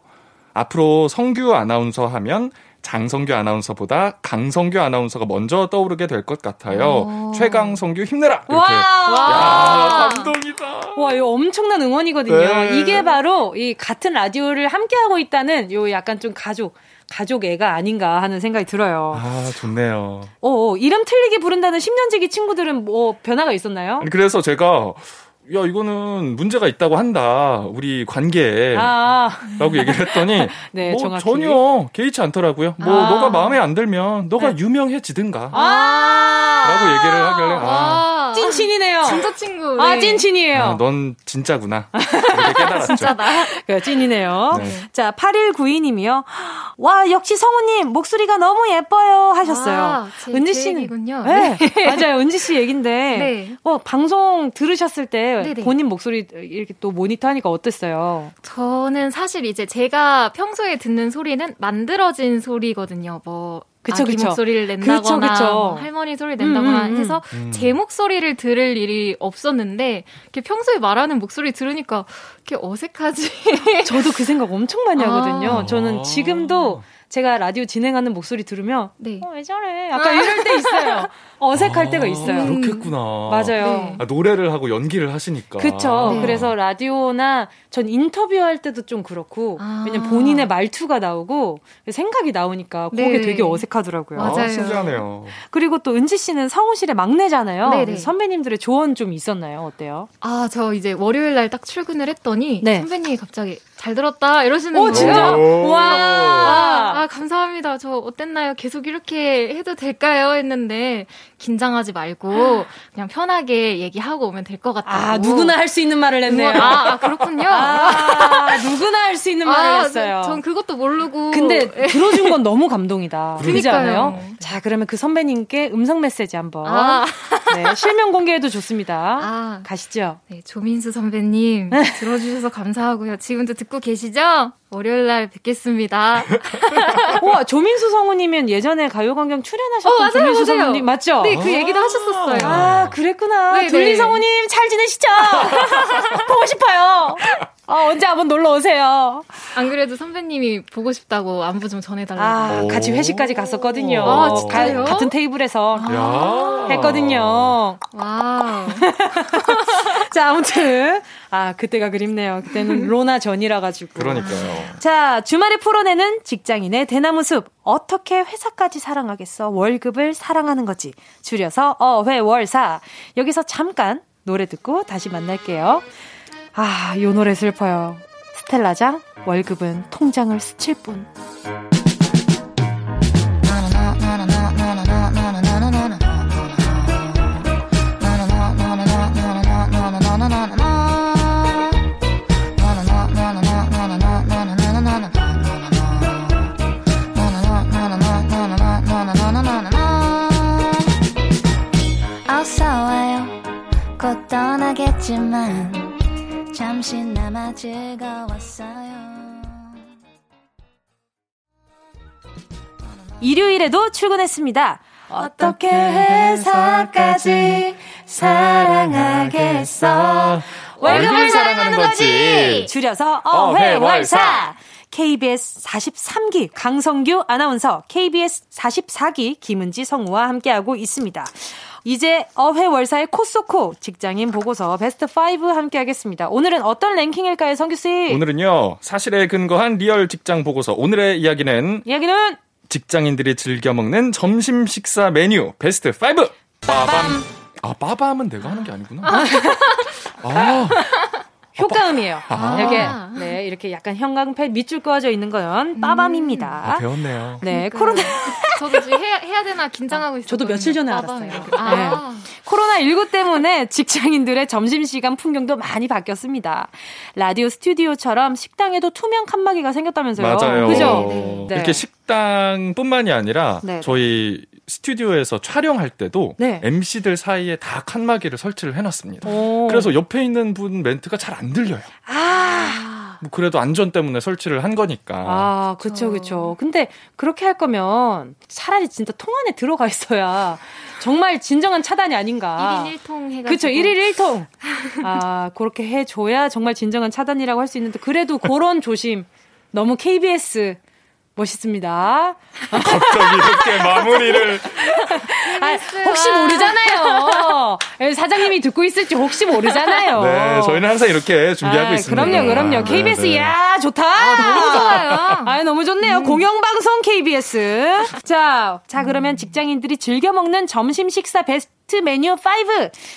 앞으로 성규 아나운서 하면 장성규 아나운서보다 강성규 아나운서가 먼저 떠오르게 될 것 같아요. 최강성규 힘내라. 이렇게. 와. 야, 감동이다. 와, 이거 엄청난 응원이거든요. 네. 이게 바로 이 같은 라디오를 함께하고 있다는 요 약간 좀 가족, 가족 애가 아닌가 하는 생각이 들어요. 아, 좋네요. 어, 어, 이름 틀리게 부른다는 10년지기 친구들은 뭐 변화가 있었나요? 그래서 제가 야, 이거는 문제가 있다고 한다. 우리 관계에. 아, 라고 얘기를 했더니 네, 뭐 정확히. 전혀 개의치 않더라고요. 뭐 아. 너가 마음에 안 들면 너가 네. 유명해지든가 아, 라고 얘기를 하길래 아, 아, 찐친이네요. 진짜 친구. 아, 네. 찐친이에요. 아, 넌 진짜구나. 깨달았죠. 진짜다. 그 찐이네요. 네. 자, 8192님이요. 와, 역시 성우님, 목소리가 너무 예뻐요. 하셨어요. 아, 제- 은지 제 씨는. 얘기군요. 네. 맞아요. 은지 씨 얘긴데. 네. 어, 방송 들으셨을 때 네네. 본인 목소리 이렇게 또 모니터 하니까 어땠어요? 저는 사실 이제 제가 평소에 듣는 소리는 만들어진 소리거든요. 뭐 그쵸, 아기 그쵸. 목소리를 낸다거나 그쵸, 그쵸. 뭐 할머니 소리 낸다거나 음, 음, 음. 해서 음. 제 목소리를 들을 일이 없었는데 이렇게 평소에 말하는 목소리 들으니까 이렇게 어색하지. 저도 그 생각 엄청 많이 아. 하거든요. 저는 지금도 제가 라디오 진행하는 목소리 들으면 네. 어, 왜 저래? 약간 이럴 때 있어요. 어색할 때가 있어요. 음. 그렇겠구나. 맞아요. 네. 아, 노래를 하고 연기를 하시니까. 그쵸. 네. 그래서 라디오나 전 인터뷰할 때도 좀 그렇고, 아. 왜냐면 본인의 말투가 나오고, 생각이 나오니까 그게 네. 되게 어색하더라고요. 아, 맞아요. 신기하네요. 그리고 또 은지 씨는 성우실의 막내잖아요. 선배님들의 조언 좀 있었나요? 어때요? 아, 저 이제 월요일 날 딱 출근을 했더니 네. 선배님이 갑자기 잘 들었다 이러시는 오, 거예요. 진짜? 오. 와! 아, 아, 감사합니다. 저 어땠나요? 계속 이렇게 해도 될까요? 했는데 긴장하지 말고 그냥 편하게 얘기하고 오면 될 것 같다고. 아, 누구나 할 수 있는 말을 했네요. 아, 아, 그렇군요. 아, 누구나 할 수 있는 말을 아, 했어요. 전 그것도 모르고. 근데 들어준 건 너무 감동이다. 그러지. 않아요? 자, 그러면 그 선배님께 음성 메시지 한번. 아, 네, 실명 공개해도 좋습니다. 아. 가시죠. 네, 조민수 선배님 들어주셔서 감사하고요. 지금도 듣고 계시죠? 월요일 날 뵙겠습니다. 우와, 조민수 성우님은 예전에 가요광장 출연하셨던 어, 조민수 맞아요. 성우님 맞죠? 네, 그 얘기도 하셨었어요. 아, 그랬구나. 네, 둘리 네. 성우님 잘 지내시죠? 보고 싶어요. 어, 언제 한번 놀러 오세요. 안 그래도 선배님이 보고 싶다고 안부 좀 전해달라고. 아, 오. 같이 회식까지 갔었거든요. 아, 진짜요? 가- 같은 테이블에서 야. 했거든요. wow. 자, 아무튼 아, 그때가 그립네요. 그때는 코로나 전이라 가지고. 그러니까요. 자, 주말에 풀어내는 직장인의 대나무 숲. 어떻게 회사까지 사랑하겠어? 월급을 사랑하는 거지. 줄여서 어회월사. 여기서 잠깐 노래 듣고 다시 만날게요. 아, 요 노래 슬퍼요. 스텔라장 월급은 통장을 스칠 뿐. 일요일에도 출근했습니다. 어떻게 회사까지 사랑하겠어. 월급을 사랑하는 거지. 줄여서 어회월사. KBS 43기 강성규 아나운서, KBS 44기 김은지 성우와 함께하고 있습니다. 이제 어회월사의 코쏘코 직장인 보고서 베스트 5 함께 하겠습니다. 오늘은 어떤 랭킹일까요, 성규 씨? 오늘은요, 사실에 근거한 real 직장 보고서. 오늘의 이야기는 이야기는 직장인들이 즐겨 먹는 점심 식사 메뉴 베스트 5! 빠밤! 아, 빠밤은 내가 하는 게 아니구나. 아, 효과음이에요. 아. 이렇게 네 이렇게 약간 형광펜 밑줄 그어져 있는 건 빠밤입니다. 아, 배웠네요. 네 코로나 저도 지금 해야, 해야 되나 긴장하고 있어요. 저도 며칠 전에 빠밤 알았어요. 이렇게. 아. 코로나 19 때문에 직장인들의 점심 시간 풍경도 많이 바뀌었습니다. 라디오 스튜디오처럼 식당에도 투명 칸막이가 생겼다면서요. 맞아요. 그죠? 네. 이렇게 식당뿐만이 아니라 네. 저희 스튜디오에서 촬영할 때도 네. MC들 사이에 다 칸막이를 설치를 해놨습니다. 오. 그래서 옆에 있는 분 멘트가 잘 안 들려요. 아, 뭐 그래도 안전 때문에 설치를 한 거니까. 아, 그쵸, 그쵸. 근데 그렇게 할 거면 차라리 진짜 통 안에 들어가 있어야 정말 진정한 차단이 아닌가. 1인 1통 해가지고. 그쵸, 1일 1통. 아, 그렇게 해줘야 정말 진정한 차단이라고 할 수 있는데, 그래도 그런 조심. 너무 KBS 멋있습니다. 갑자기 이렇게 마무리를. 아, 혹시 모르잖아요. 예, 사장님이 듣고 있을지 혹시 모르잖아요. 네, 저희는 항상 이렇게 준비하고 아, 있습니다. 그럼요, 그럼요. 네, KBS, 네. 야 좋다. 너무 좋아요. 아, 너무 좋네요. 공영방송 KBS. 자, 자, 그러면 직장인들이 즐겨 먹는 점심 식사 베스트 메뉴 5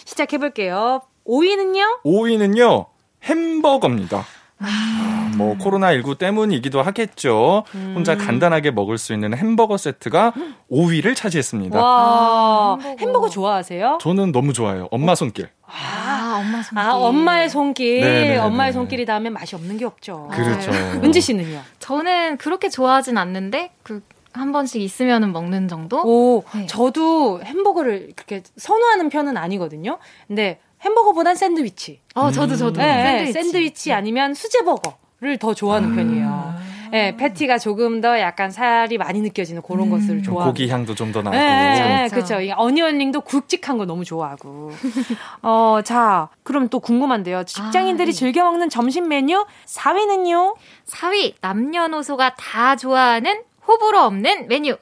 시작해볼게요. 5위는요? 5위는요, 햄버거입니다. 아, 뭐 코로나 19 때문이기도 하겠죠. 혼자 음. 간단하게 먹을 수 있는 햄버거 세트가 5위를 차지했습니다. 와, 햄버거. 햄버거 좋아하세요? 저는 너무 좋아요. 엄마 손길. 아, 엄마 손길. 아, 엄마의 손길. 네네네. 엄마의 손길이 닿으면 맛이 없는 게 없죠. 그렇죠. 은지 씨는요? 저는 그렇게 좋아하진 않는데 그 한 번씩 있으면은 먹는 정도. 오, 네. 저도 햄버거를 그렇게 선호하는 편은 아니거든요. 근데 햄버거보단 샌드위치. 어, 저도 저도. 네, 샌드위치. 샌드위치. 아니면 수제버거를 더 좋아하는 편이에요. 네, 패티가 조금 더 약간 살이 많이 느껴지는 그런 것을 좀 좋아하고. 고기 향도 좀 더 나고. 네, 네, 그렇죠. 그렇죠. 이 어니언링도 굵직한 거 너무 좋아하고. 어, 자, 그럼 또 궁금한데요. 직장인들이 아, 네. 즐겨 먹는 점심 메뉴 4위는요? 4위 남녀노소가 다 좋아하는 호불호 없는 메뉴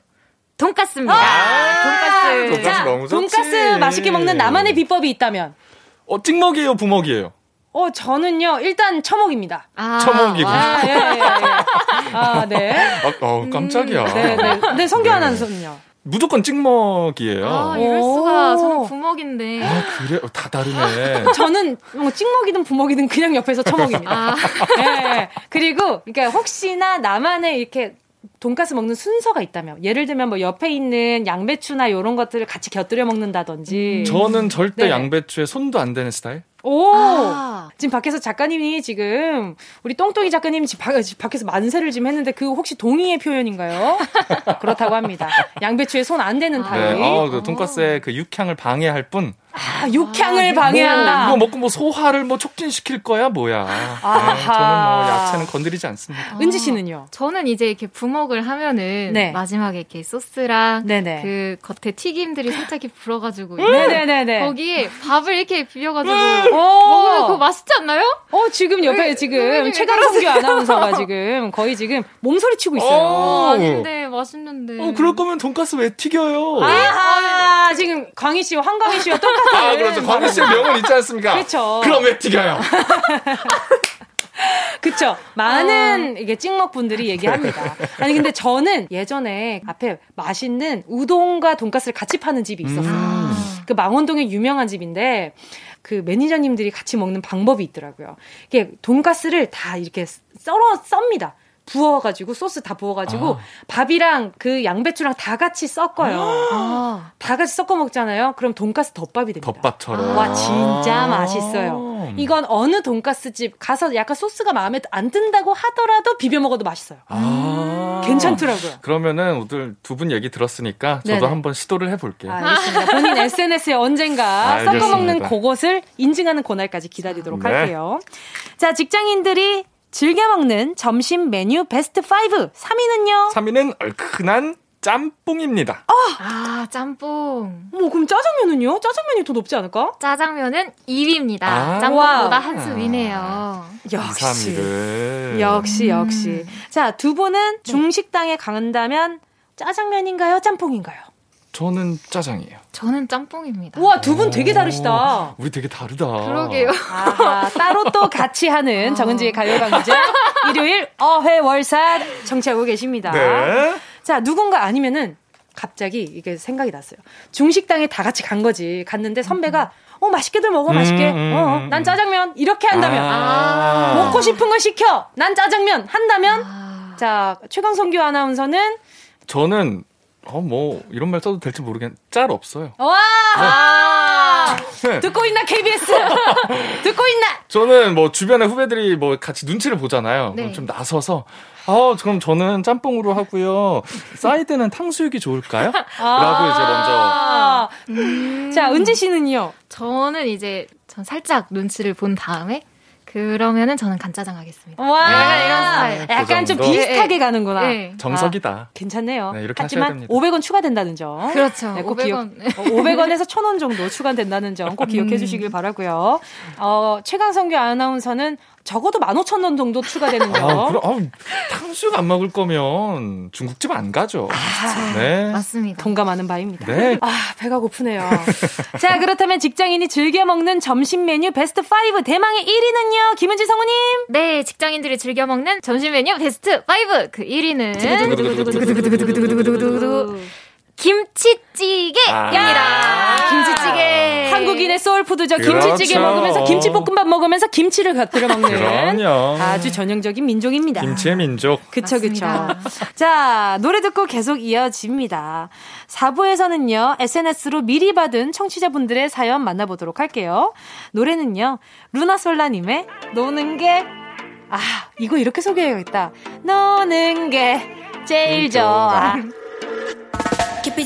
돈까스입니다. 아, 돈가스. 돈가스 자, 너무 좋지. 돈가스 맛있게 먹는 나만의 비법이 있다면? 어, 찍먹이에요, 부먹이에요? 어, 저는요, 일단 처먹입니다. 아, 처먹이고. 와. 아, 예, 예, 예. 아, 네. 아, 어, 깜짝이야. 네, 네. 네, 성규 네. 아나운서는요. 무조건 찍먹이에요. 아, 아, 이럴 오. 수가 저는 부먹인데. 그래? 어, 다 다르네. 저는 뭐 찍먹이든 부먹이든 그냥 옆에서 처먹입니다. 아, 예, 예. 그리고, 그러니까 혹시나 나만의 이렇게 돈가스 먹는 순서가 있다면, 예를 들면 뭐 옆에 있는 양배추나 이런 것들을 같이 곁들여 먹는다든지. 저는 절대 네. 양배추에 손도 안 대는 스타일. 오! 아. 지금 밖에서 작가님이 지금, 우리 똥똥이 작가님이 지금 밖- 밖에서 만세를 지금 했는데, 그 혹시 동의의 표현인가요? 그렇다고 합니다. 양배추에 손 안 대는 아, 타입. 네. 어, 그 돈가스의 그 육향을 방해할 뿐. 아, 육향을 아, 방해한다. 이거 먹고 뭐 소화를 뭐 촉진시킬 거야, 뭐야. 네, 아하. 저는 뭐 야채는 건드리지 않습니다. 은지 씨는요? 저는 이제 이렇게 부먹을 하면은 네. 마지막에 이렇게 소스랑 네네. 그 겉에 튀김들이 살짝 이렇게 불어가지고 네네네네. 거기에 밥을 이렇게 비벼가지고 오! 먹으면 그거 맛있지 않나요? 어, 지금 옆에 왜, 지금 왜, 왜 최강성규 아나운서가 지금 거의 지금 몸소리 치고 있어요. 어. 아닌데 맛있는데. 어, 그럴 거면 돈가스 왜 튀겨요? 아하, 지금 광희 씨와 황광희 씨와 똑같은. 아, 그렇죠. 광희 씨 명언 있지 않습니까? 그쵸. 그럼 왜 튀겨요? 그쵸. 많은 이게 찍먹 분들이 얘기합니다. 아니, 근데 저는 예전에 앞에 맛있는 우동과 돈가스를 같이 파는 집이 있었어요. 음. 그 망원동에 유명한 집인데 그 매니저님들이 같이 먹는 방법이 있더라고요. 이게 돈가스를 다 이렇게 썰어 썹니다. 부어가지고 소스 다 부어가지고 밥이랑 그 양배추랑 다 같이 섞어요. 아, 다 같이 섞어 먹잖아요. 그럼 돈가스 덮밥이 됩니다. 덮밥처럼. 와 진짜 아. 맛있어요. 이건 어느 돈가스 집 가서 약간 소스가 마음에 안 든다고 하더라도 비벼 먹어도 맛있어요. 아. 괜찮더라고요. 그러면 오늘 두 분 얘기 들었으니까 저도 네네. 한번 시도를 해볼게요. 알겠습니다. 본인 SNS에 언젠가. 섞어 먹는 그것을 인증하는 그날까지 기다리도록 네. 할게요. 자, 직장인들이 즐겨 먹는 점심 메뉴 베스트 5. 3위는요? 3위는 얼큰한 짬뽕입니다. 아, 짬뽕. 뭐 그럼 짜장면은요? 짜장면이 더 높지 않을까? 짜장면은 2위입니다. 아. 짬뽕보다 와. 한수 위네요. 역시. 2, 3위를. 역시 역시. 자, 두 분은 중식당에 간다면 짜장면인가요? 짬뽕인가요? 저는 짜장이에요. 저는 짬뽕입니다. 우와, 두 분 되게 다르시다. 우리 되게 다르다. 그러게요. 아하, 따로 또 같이 하는 정은지의 가요광장 일요일 어회월사 청취하고 계십니다. 네. 자, 누군가 아니면은 갑자기 이게 생각이 났어요. 중식당에 다 같이 간 거지. 갔는데 선배가 어 맛있게들 먹어 맛있게. 음, 음, 어, 어, 음, 난 음. 짜장면 이렇게 한다면 아. 먹고 싶은 거 시켜. 난 짜장면 한다면 아, 자 최강성규 아나운서는 저는 어 뭐 이런 말 써도 될지 모르겠는데 짤 없어요. 와 아, 네. 듣고 있나 KBS 듣고 있나 저는 뭐 주변에 후배들이 뭐 같이 눈치를 보잖아요. 네. 그럼 좀 나서서 아 그럼 저는 짬뽕으로 하고요. 사이드는 탕수육이 좋을까요? 라고 이제 먼저 먼저 자 은지 씨는요 저는 이제 전 살짝 눈치를 본 다음에 그러면은 저는 간짜장 하겠습니다. 와 약간 이런 스타일. 약간 그좀 정도? 비슷하게 가는구나 네. 정석이다. 괜찮네요. 네, 이렇게 하지만 됩니다. 500원 추가된다는 점. 그렇죠. 네, 꼭 500원. 기억, 500원에서 1000원 정도 추가된다는 점 꼭 기억해 주시길 바라고요. 어, 최강성규 아나운서는 적어도 15,000원 정도 추가되는 점. 아, 그럼 아, 탕수육 안 먹을 거면 중국집 안 가죠. 네. 맞습니다. 동감하는 바입니다. 네. 아, 배가 고프네요. 자, 그렇다면 직장인이 즐겨 먹는 점심 메뉴 베스트 5 대망의 1위는요. 김은지 성우님. 네, 직장인들이 즐겨 먹는 점심 메뉴 베스트 5. 그 1위는 김치찌개입니다. 아. 김치찌개. 한국인의 소울푸드죠. 그렇죠. 김치찌개 먹으면서 김치볶음밥 먹으면서 김치를 곁들여 먹는 그럼요. 아주 전형적인 민족입니다. 김치의 민족. 그쵸, 그쵸. 맞습니다. 자, 노래 듣고 계속 이어집니다. 4부에서는요, SNS로 미리 받은 청취자분들의 사연 만나보도록 할게요. 노래는요, 루나솔라님의 노는 게, 아, 이거 이렇게 소개해야겠다. 노는 게 제일 좋아. 깊이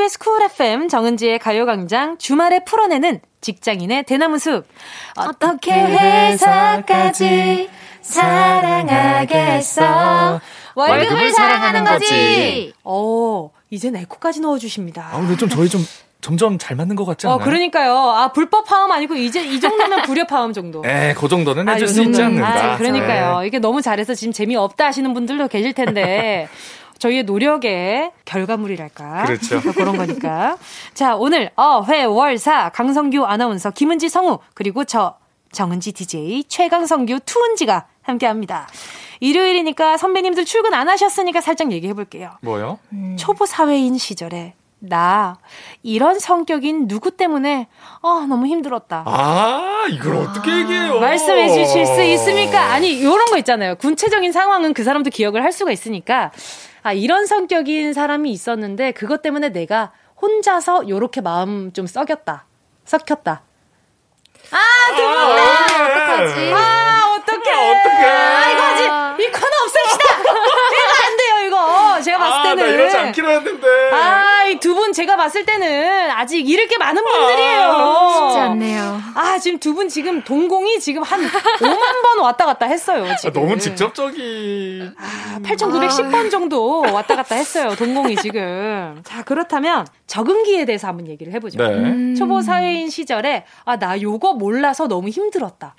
KBS 쿨 FM 정은지의 가요광장 주말에 풀어내는 직장인의 대나무 숲. 어떻게 회사까지 사랑하겠어. 월급을 사랑하는 거지. 어, 이젠 에코까지 넣어주십니다. 아, 근데 좀 저희 좀 점점 잘 맞는 것 같지 않나요? 어, 그러니까요. 아, 불법 하음 아니고 이제 이 정도면 불협 하음 정도. 네, 그 정도는 아, 해줄 요수 있지. 않는가. 아, 그러니까요. 네. 이게 너무 잘해서 지금 재미없다 하시는 분들도 계실 텐데. 저희의 노력의 결과물이랄까. 그렇죠. 그런 거니까. 자, 오늘 어회월사 강성규 아나운서 김은지 성우 그리고 저 정은지 DJ 최강성규 투은지가 함께합니다. 일요일이니까 선배님들 출근 안 하셨으니까 살짝 얘기해 볼게요. 뭐요? 초보 사회인 시절에 나 이런 성격인 누구 때문에 아 너무 힘들었다. 아, 이걸 어떻게 얘기해요? 말씀해 주실 수 있습니까? 아니, 요런 거 있잖아요. 군체적인 상황은 그 사람도 기억을 할 수가 있으니까, 아, 이런 성격인 사람이 있었는데, 그것 때문에 내가 혼자서 요렇게 마음 좀 썩였다. 썩혔다. 아, 두 분. 어떡하지? 아, 어떡해. 어떡해. 아, 이거 아직, 이 코너 없앱시다. 이거 안 돼요, 이거. 제가 봤을 아, 때는. 나 이러지 않기로 했는데. 아, 이 두 분 제가 봤을 때는 아직 잃을 게 많은 분들이에요. 쉽지 않네요. 아, 지금 두 분 지금 동공이 지금 한 5만 번 왔다 갔다 했어요. 아, 지금. 너무 직접적이. 아, 8,910번 정도 왔다 갔다 했어요. 동공이 지금. 자, 그렇다면 적응기에 대해서 한번 얘기를 해보죠. 네. 초보 사회인 시절에 아, 나 요거 몰라서 너무 힘들었다.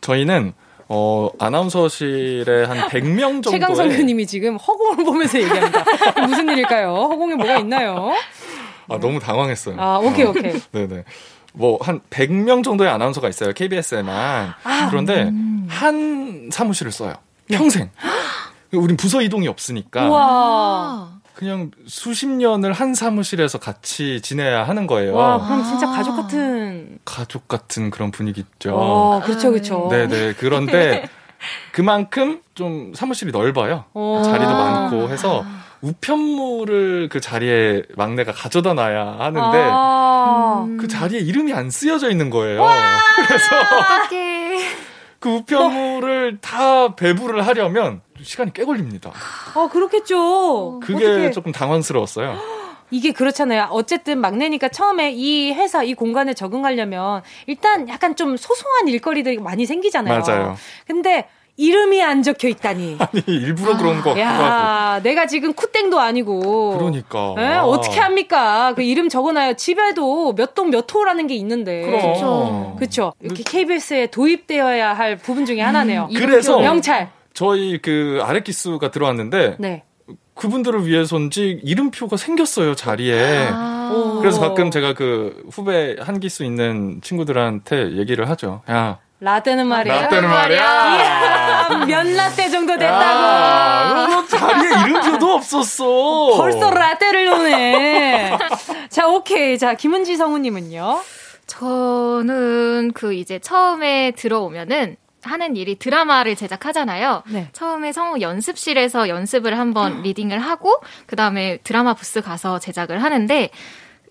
저희는 어, 아나운서실에 한 100명 정도의 최강성 교님이 지금 허공을 보면서 얘기합니다. 무슨 일일까요? 허공에 뭐가 있나요? 아, 너무 당황했어요. 아, 오케이, 오케이. 네네. 뭐, 한 100명 정도의 아나운서가 있어요. KBS에만. 그런데, 한 사무실을 써요. 평생. 우린 부서 이동이 없으니까. 우와. 그냥 수십 년을 한 사무실에서 같이 지내야 하는 거예요. 와, 그럼 진짜 가족 같은. 가족 같은 그런 분위기죠. 어, 그렇죠, 그렇죠. 네 네. 그런데, 그만큼 좀 사무실이 넓어요. 어. 자리도 많고 해서, 우편물을 그 자리에 막내가 가져다 놔야 하는데, 아. 그 자리에 이름이 안 쓰여져 있는 거예요. 그래서. 그 우편물을 다 배부를 하려면 시간이 꽤 걸립니다. 어, 그렇겠죠. 그게 어떡해. 조금 당황스러웠어요. 이게 그렇잖아요. 어쨌든 막내니까 처음에 이 회사, 이 공간에 적응하려면 일단 약간 좀 소소한 일거리들이 많이 생기잖아요. 맞아요. 근데 이름이 안 적혀 있다니. 아니, 일부러 그런 것 같기도 하고. 야, 내가 지금 쿠땡도 아니고. 그러니까. 예? 어떻게 합니까? 그 이름 적어놔요. 집에도 몇 동 몇 호라는 게 있는데. 그럼. 그렇죠. 이렇게 KBS에 도입되어야 할 부분 중에 하나네요. 그래서 명찰. 저희 그 아랫기수가 들어왔는데 네. 그분들을 위해서인지 이름표가 생겼어요, 자리에. 오. 그래서 가끔 제가 그 후배 한 기수 있는 친구들한테 얘기를 하죠. 야, 라떼는 말이야. 라떼는 말이야. 이야, 몇 라떼 정도 됐다고. 야, 너 자리에 이름표도 없었어. 벌써 라떼를 노네. 자, 오케이. 자, 김은지 성우님은요? 저는 그 이제 처음에 들어오면은 하는 일이 드라마를 제작하잖아요. 네. 처음에 성우 연습실에서 연습을 한번 리딩을 하고 그 다음에 드라마 부스 가서 제작을 하는데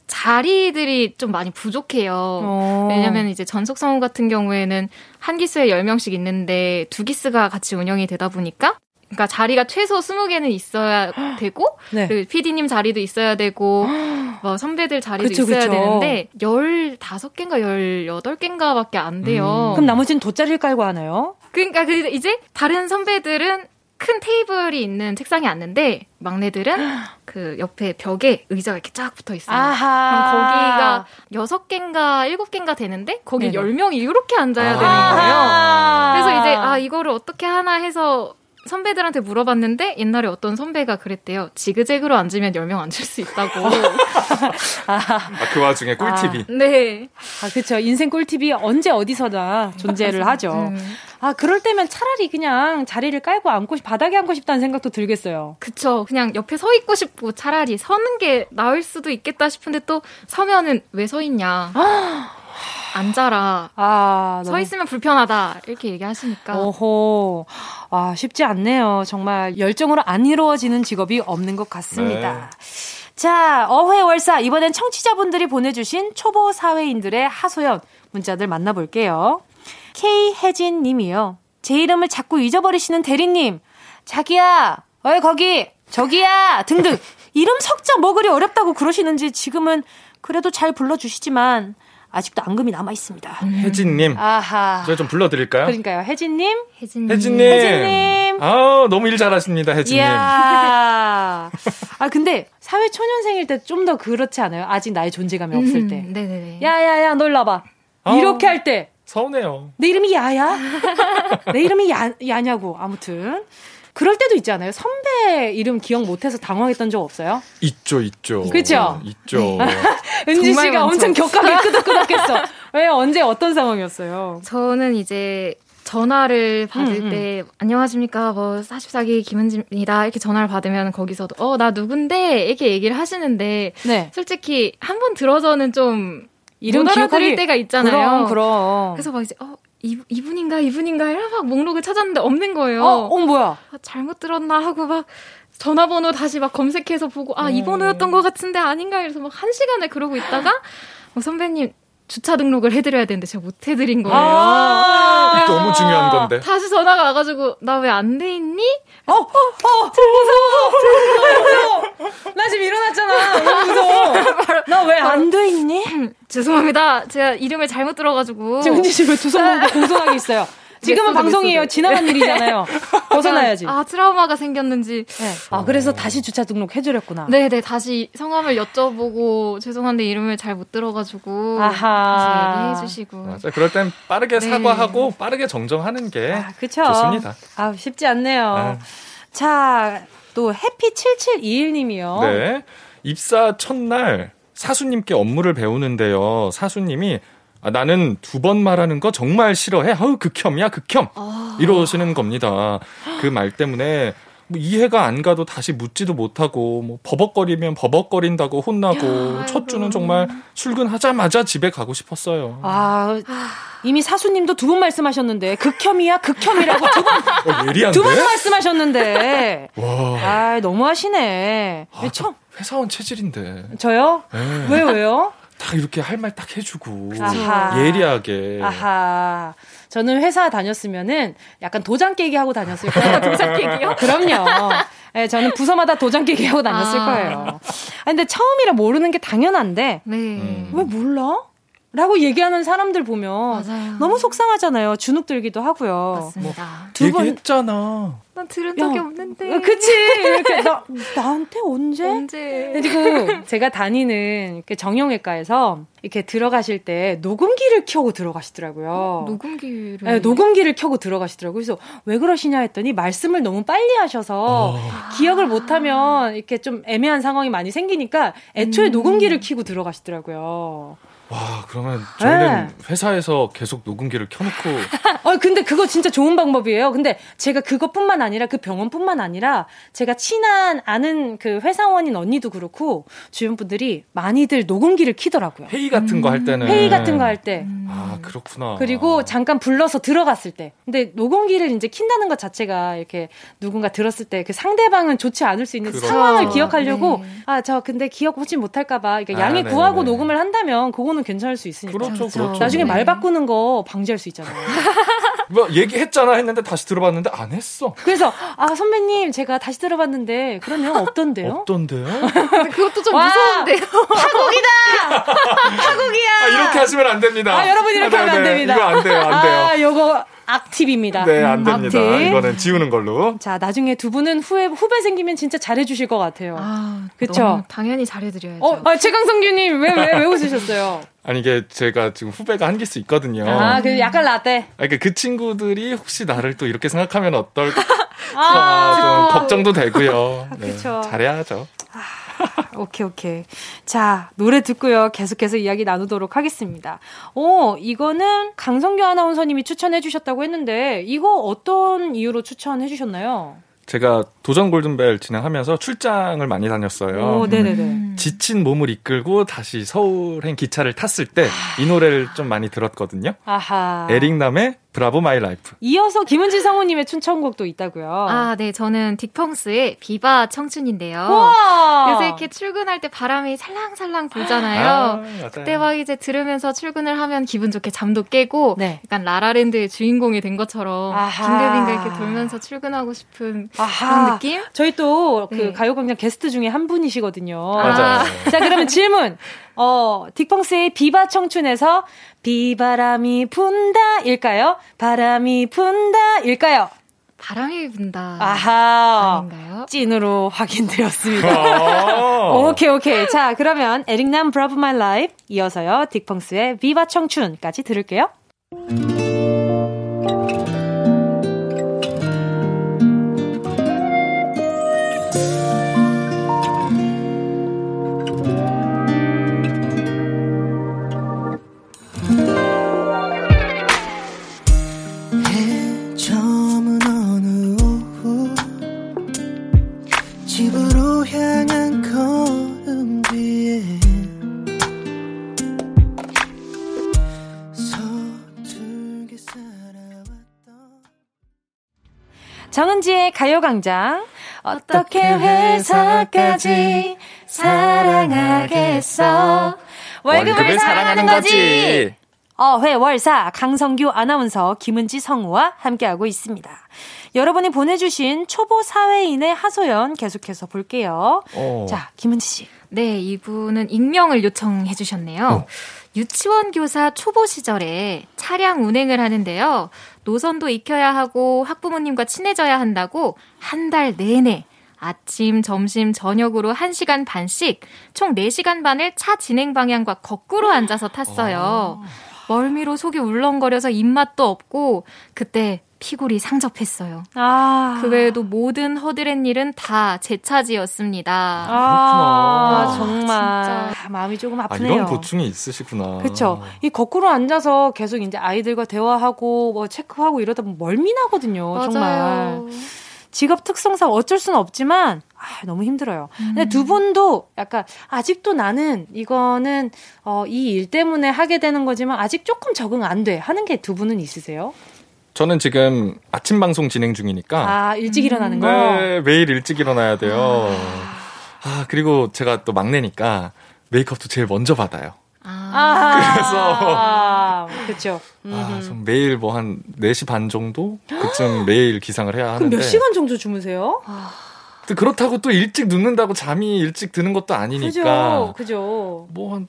자리들이 좀 많이 부족해요. 어. 왜냐면 이제 전속 성우 같은 경우에는 한 기수에 10명씩 있는데 두 기수가 같이 운영이 되다 보니까 그러니까 자리가 최소 20개는 있어야 되고 네. 그리고 PD님 자리도 있어야 되고 뭐 선배들 자리도 그쵸, 있어야 그쵸. 되는데 15개인가 18개인가밖에 안 돼요. 그럼 나머지는 돗자리를 깔고 하나요? 그러니까 그 이제 다른 선배들은 큰 테이블이 있는 책상에 앉는데 막내들은 그 옆에 벽에 의자가 이렇게 쫙 붙어 있어요. 거기가 여섯 개인가 일곱 개인가 되는데 거기 네네. 열 명이 이렇게 앉아야 아. 되는 거예요. 그래서 이제 아 이거를 어떻게 하나 해서 선배들한테 물어봤는데 옛날에 어떤 선배가 그랬대요. 지그재그로 앉으면 열명 앉을 수 있다고. 아, 그 와중에 꿀팁이. 네. 아, 그쵸. 인생 꿀팁이 언제 어디서나 존재를 하죠. 음. 아, 그럴 때면 차라리 그냥 자리를 깔고 앉고, 싶- 바닥에 앉고 싶다는 생각도 들겠어요. 그쵸. 그냥 옆에 서 있고 싶고 차라리 서는 게 나을 수도 있겠다 싶은데 또 서면은 왜 서 있냐. 앉아라. 아, 서 너무- 있으면 불편하다. 이렇게 얘기하시니까. 오호. 아, 쉽지 않네요. 정말 열정으로 안 이루어지는 직업이 없는 것 같습니다. 자, 어회월사. 이번엔 청취자분들이 보내주신 초보 사회인들의 하소연 문자들 만나볼게요. K혜진 님이요. 제 이름을 자꾸 잊어버리시는 대리님. 자기야, 어이, 거기, 저기야, 등등. 이름 석자 뭐 그리 어렵다고 그러시는지 지금은 그래도 잘 불러주시지만 아직도 앙금이 남아 있습니다. 혜진님. 아하. 제가 좀 불러드릴까요? 그러니까요. 혜진님. 혜진님. 혜진님. 혜진님. 아 너무 일 잘하십니다, 혜진님. 이야. 아, 근데 사회 초년생일 때 좀 더 그렇지 않아요? 아직 나의 존재감이 없을 때. 음, 네네네. 야야야, 놀라봐. 어. 이렇게 할 때. 서운해요. 내 이름이 야야? 내 이름이 야, 야냐고. 아무튼. 그럴 때도 있지 않아요? 선배 이름 기억 못해서 당황했던 적 없어요? 있죠, 있죠. 그쵸? 있죠. 은지 정말 씨가 많죠. 엄청 격하게 끄덕끄덕했어. 왜 언제 어떤 상황이었어요? 저는 이제 전화를 받을 음, 음. 때 안녕하십니까 뭐 44기 김은지입니다 이렇게 전화를 받으면 거기서도 어 나 누군데 이렇게 얘기를 하시는데 네. 솔직히 한 번 들어서는 좀 이름 기억하기- 때가 있잖아요. 그럼, 그럼. 그래서 막 이제 어 이, 이분인가 이분인가 막 목록을 찾았는데 없는 거예요. 어, 어, 뭐야? 아, 잘못 들었나 하고 막 전화번호 다시 막 검색해서 보고 아이 음. 번호였던 것 같은데 아닌가 이래서 막 한 시간을 그러고 있다가 뭐 선배님 주차 등록을 해드려야 되는데 제가 못 해드린 거예요. 아, 너무 중요한 건데. 다시 전화가 와가지고 나 왜 안 돼 있니? 어, 어, 무서워, 무서워. 나 지금 일어났잖아. 너무 무서워. 나 왜 안 돼 있니? 죄송합니다. 제가 이름을 잘못 들어가지고. 지금 은지 씨왜 두손 모으고 공손하게 있어요? 지금은 method, 방송이에요. 지나간 일이잖아요. 벗어나야지. 아 트라우마가 생겼는지. 네. 아, 그래서 다시 주차 등록 해드렸구나. 네네 다시 성함을 여쭤보고 죄송한데 이름을 잘 못 들어가지고 아하. 다시 얘기해주시고. 맞아요. 그럴 땐 빠르게 네. 사과하고 빠르게 정정하는 게 아, 그쵸. 좋습니다. 아, 쉽지 않네요. 아. 자, 또 해피7721님이요. 네. 입사 첫날 사수님께 업무를 배우는데요. 사수님이 아, 나는 두 번 말하는 거 정말 싫어해. 아우 극혐이야 극혐. 이러시는 겁니다. 그 말 때문에 뭐 이해가 안 가도 다시 묻지도 못하고 뭐 버벅거리면 버벅거린다고 혼나고 첫 주는 정말 출근하자마자 집에 가고 싶었어요. 아, 이미 사수님도 두 번 말씀하셨는데, 극혐이야, 극혐이라고 두 번, 어, 예리한데? 두번 말씀하셨는데. 와. 아, 너무하시네. 아, 저 회사원 체질인데. 저요? 네. 왜요, 왜요? 딱 이렇게 할 말 딱 해주고 아하. 예리하게. 아하. 저는 회사 다녔으면은 약간 도장 깨기 하고 다녔을 거예요. 도장 깨기요? 그럼요. 네, 저는 부서마다 도장 깨기 하고 다녔을 아. 거예요. 아, 근데 처음이라 모르는 게 당연한데, 네. 음. 왜 몰라? 라고 얘기하는 사람들 보면 맞아요. 너무 속상하잖아요. 주눅 들기도 하고요. 맞습니다. 두 번- 얘기했잖아. 난 들은 적이 야, 없는데. 어, 그치. 이렇게 나, 나한테 언제? 언제? 그리고 제가 다니는 그 정형외과에서 이렇게 들어가실 때 녹음기를 켜고 들어가시더라고요. 녹음기를. 네, 녹음기를 켜고 들어가시더라고요. 그래서 왜 그러시냐 했더니 말씀을 너무 빨리 하셔서 기억을 못하면 이렇게 좀 애매한 상황이 많이 생기니까 애초에 녹음기를 켜고 들어가시더라고요. 와, 그러면 저희는 네. 회사에서 계속 녹음기를 켜놓고 어, 근데 그거 진짜 좋은 방법이에요. 근데 제가 그것뿐만 아니라 그 병원뿐만 아니라 제가 친한 아는 그 회사원인 언니도 그렇고 주변 분들이 많이들 녹음기를 키더라고요. 회의 같은 거할 때는 회의 같은 거 할 때. 아, 그렇구나. 그리고 잠깐 불러서 들어갔을 때. 근데 녹음기를 이제 킨다는 것 자체가 이렇게 누군가 들었을 때 그 상대방은 좋지 않을 수 있는 그렇죠. 상황을 기억하려고 네. 아, 저 근데 기억 혹시 못할까봐. 그러니까 아, 양해 네네네. 구하고 녹음을 한다면 그 거는 괜찮을 수 있으니까. 그렇죠, 그렇죠. 그렇죠. 나중에 네. 말 바꾸는 거 방지할 수 있잖아요. 뭐 얘기했잖아 했는데 다시 들어봤는데 안 했어. 그래서 아 선배님 제가 다시 들어봤는데 그런 내용 없던데요? 없던데요? 그것도 좀 와. 무서운데요. 파국이야. 아, 이렇게 하시면 안 됩니다. 아, 여러분 이렇게 네, 하면 안 네. 됩니다. 이거 안 돼요, 안 돼요. 아, 요거 악팁입니다. 네, 안 됩니다. 악팁. 이거는 지우는 걸로. 자, 나중에 두 분은 후에 후배 생기면 진짜 잘해 주실 것 같아요. 아, 그쵸? 너무 당연히 잘해 드려야죠. 어, 아, 최강성 규 님, 왜, 왜, 왜 웃으셨어요? 아니 이게 제가 지금 후배가 한 개수 있거든요. 아, 그 약간 라떼. 그러니까 그 친구들이 혹시 나를 또 이렇게 생각하면 어떨까 아, 좀 걱정도 되고요. 네, 그쵸. 잘해야죠. 오케이, 오케이. 자, 노래 듣고요. 계속해서 이야기 나누도록 하겠습니다. 오, 이거는 강성규 아나운서님이 추천해 주셨다고 했는데, 이거 어떤 이유로 추천해 주셨나요? 제가 도전 골든벨 진행하면서 출장을 많이 다녔어요. 오, 네네네. 음. 지친 몸을 이끌고 다시 서울행 기차를 탔을 때 이 노래를 좀 많이 들었거든요. 아하. 에릭남의 Bravo My Life. 이어서 김은지 성우님의 추천곡도 있다고요. 아, 네. 저는 딕펑스의 Viva 청춘인데요. 우와! 요새 이렇게 출근할 때 바람이 살랑살랑 불잖아요. 아. 그때 막 이제 들으면서 출근을 하면 기분 좋게 잠도 깨고 네. 약간 라라랜드의 주인공이 된 것처럼 아하. 빙글빙글 이렇게 돌면서 출근하고 싶은 아하. 그런 느낌? 저희 또그 네. 가요광장 게스트 중에 한 분이시거든요. 맞아요. 자, 그러면 질문. 어, 딕펑스의 비바 청춘에서 비바람이 분다 일까요? 바람이 분다 일까요? 바람이 분다. 아하. 아닌가요? 찐으로 확인되었습니다. 아. 오케이, 오케이. 자, 그러면 에릭남 Bravo My Life 이어서요. 딕펑스의 Viva 청춘까지 들을게요. 해 가요광장. 어떻게 회사까지 사랑하겠어. 월급을 사랑하는 거지. 어회월사 강성규 아나운서 김은지 성우와 함께하고 있습니다. 여러분이 보내주신 초보 사회인의 하소연 계속해서 볼게요. 어. 자, 김은지 씨. 네, 이분은 익명을 요청해 주셨네요. 유치원 교사 초보 시절에 차량 운행을 하는데요. 노선도 익혀야 하고 학부모님과 친해져야 한다고 한 달 내내 아침, 점심, 저녁으로 1시간 반씩 총 4시간 반을 차 진행 방향과 거꾸로 앉아서 탔어요. 멀미로 속이 울렁거려서 입맛도 없고 그때 피골이 상접했어요. 아. 그 외에도 모든 허드렛 일은 다 제 차지였습니다. 아, 그렇구나. 정말. 진짜. 아, 마음이 조금 아, 아프네요. 이런 고충이 있으시구나. 그렇죠. 이 거꾸로 앉아서 계속 이제 아이들과 대화하고 뭐 체크하고 이러다 보면 멀미 나거든요. 정말. 맞아요. 직업 특성상 어쩔 수는 없지만 아, 너무 힘들어요. 근데 두 분도 약간 아직도 나는 이거는 어, 이 일 때문에 하게 되는 거지만 아직 조금 적응 안 돼. 하는 게 두 분은 있으세요? 저는 지금 아침 방송 진행 중이니까 아, 일찍 일어나는 거. 네, 매일 일찍 일어나야 돼요. 아, 그리고 제가 또 막내니까 메이크업도 제일 먼저 받아요. 아, 그래서- 그렇죠. 아, 좀 매일 뭐 한 4시 반 정도? 그쯤 매일 기상을 해야 그럼 하는데. 몇 시간 정도 주무세요? 근데 그렇다고 또 일찍 눕는다고 잠이 일찍 드는 것도 아니니까. 그죠, 그죠. 뭐 한,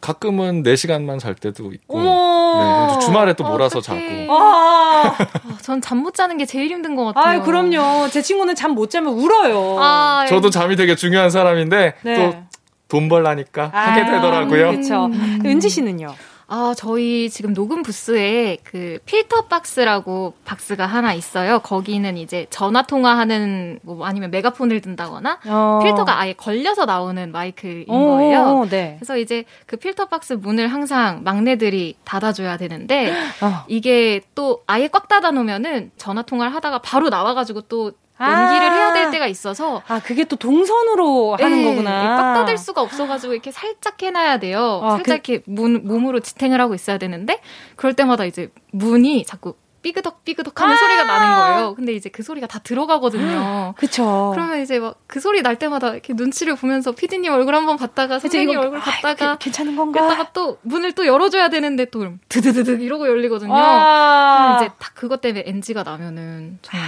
가끔은 4시간만 잘 때도 있고. 네, 주말에 또 몰아서 어떡해. 자고. 아, 전 잠 못 자는 게 제일 힘든 것 같아요. 아, 그럼요. 제 친구는 잠 못 자면 울어요. 아, 저도 잠이 되게 중요한 사람인데 네. 또돈 벌라니까 아, 하게 되더라고요. 그렇죠. 은지 씨는요? 아, 저희 지금 녹음 부스에 그 필터 박스라고 박스가 하나 있어요. 거기는 이제 전화 통화하는 뭐 아니면 메가폰을 든다거나 어. 필터가 아예 걸려서 나오는 마이크인 어, 거예요. 네. 그래서 이제 그 필터 박스 문을 항상 막내들이 닫아줘야 되는데 어. 이게 또 아예 꽉 닫아 놓으면은 전화 통화를 하다가 바로 나와가지고 또 아. 연기를 해야 될 때가 있어서 아, 그게 또 동선으로 하는 네, 거구나. 꽉 닫을 수가 없어가지고 이렇게 살짝 해놔야 돼요. 아, 살짝 이렇게 문, 몸으로 지탱을 하고 있어야 되는데 그럴 때마다 이제 문이 자꾸 삐그덕 삐그덕 하는 아. 소리가 나는 거예요. 근데 이제 그 소리가 다 들어가거든요. 그쵸. 그러면 이제 막 그 소리 날 때마다 이렇게 눈치를 보면서 피디님 얼굴 한번 봤다가 선생님 이거, 얼굴 아, 봤다가 그- 괜찮은 건가? 그러다가 또 문을 또 열어줘야 되는데 또 그럼 드드드드 이러고 열리거든요. 아. 그럼 이제 딱 그것 때문에 NG가 나면은 좀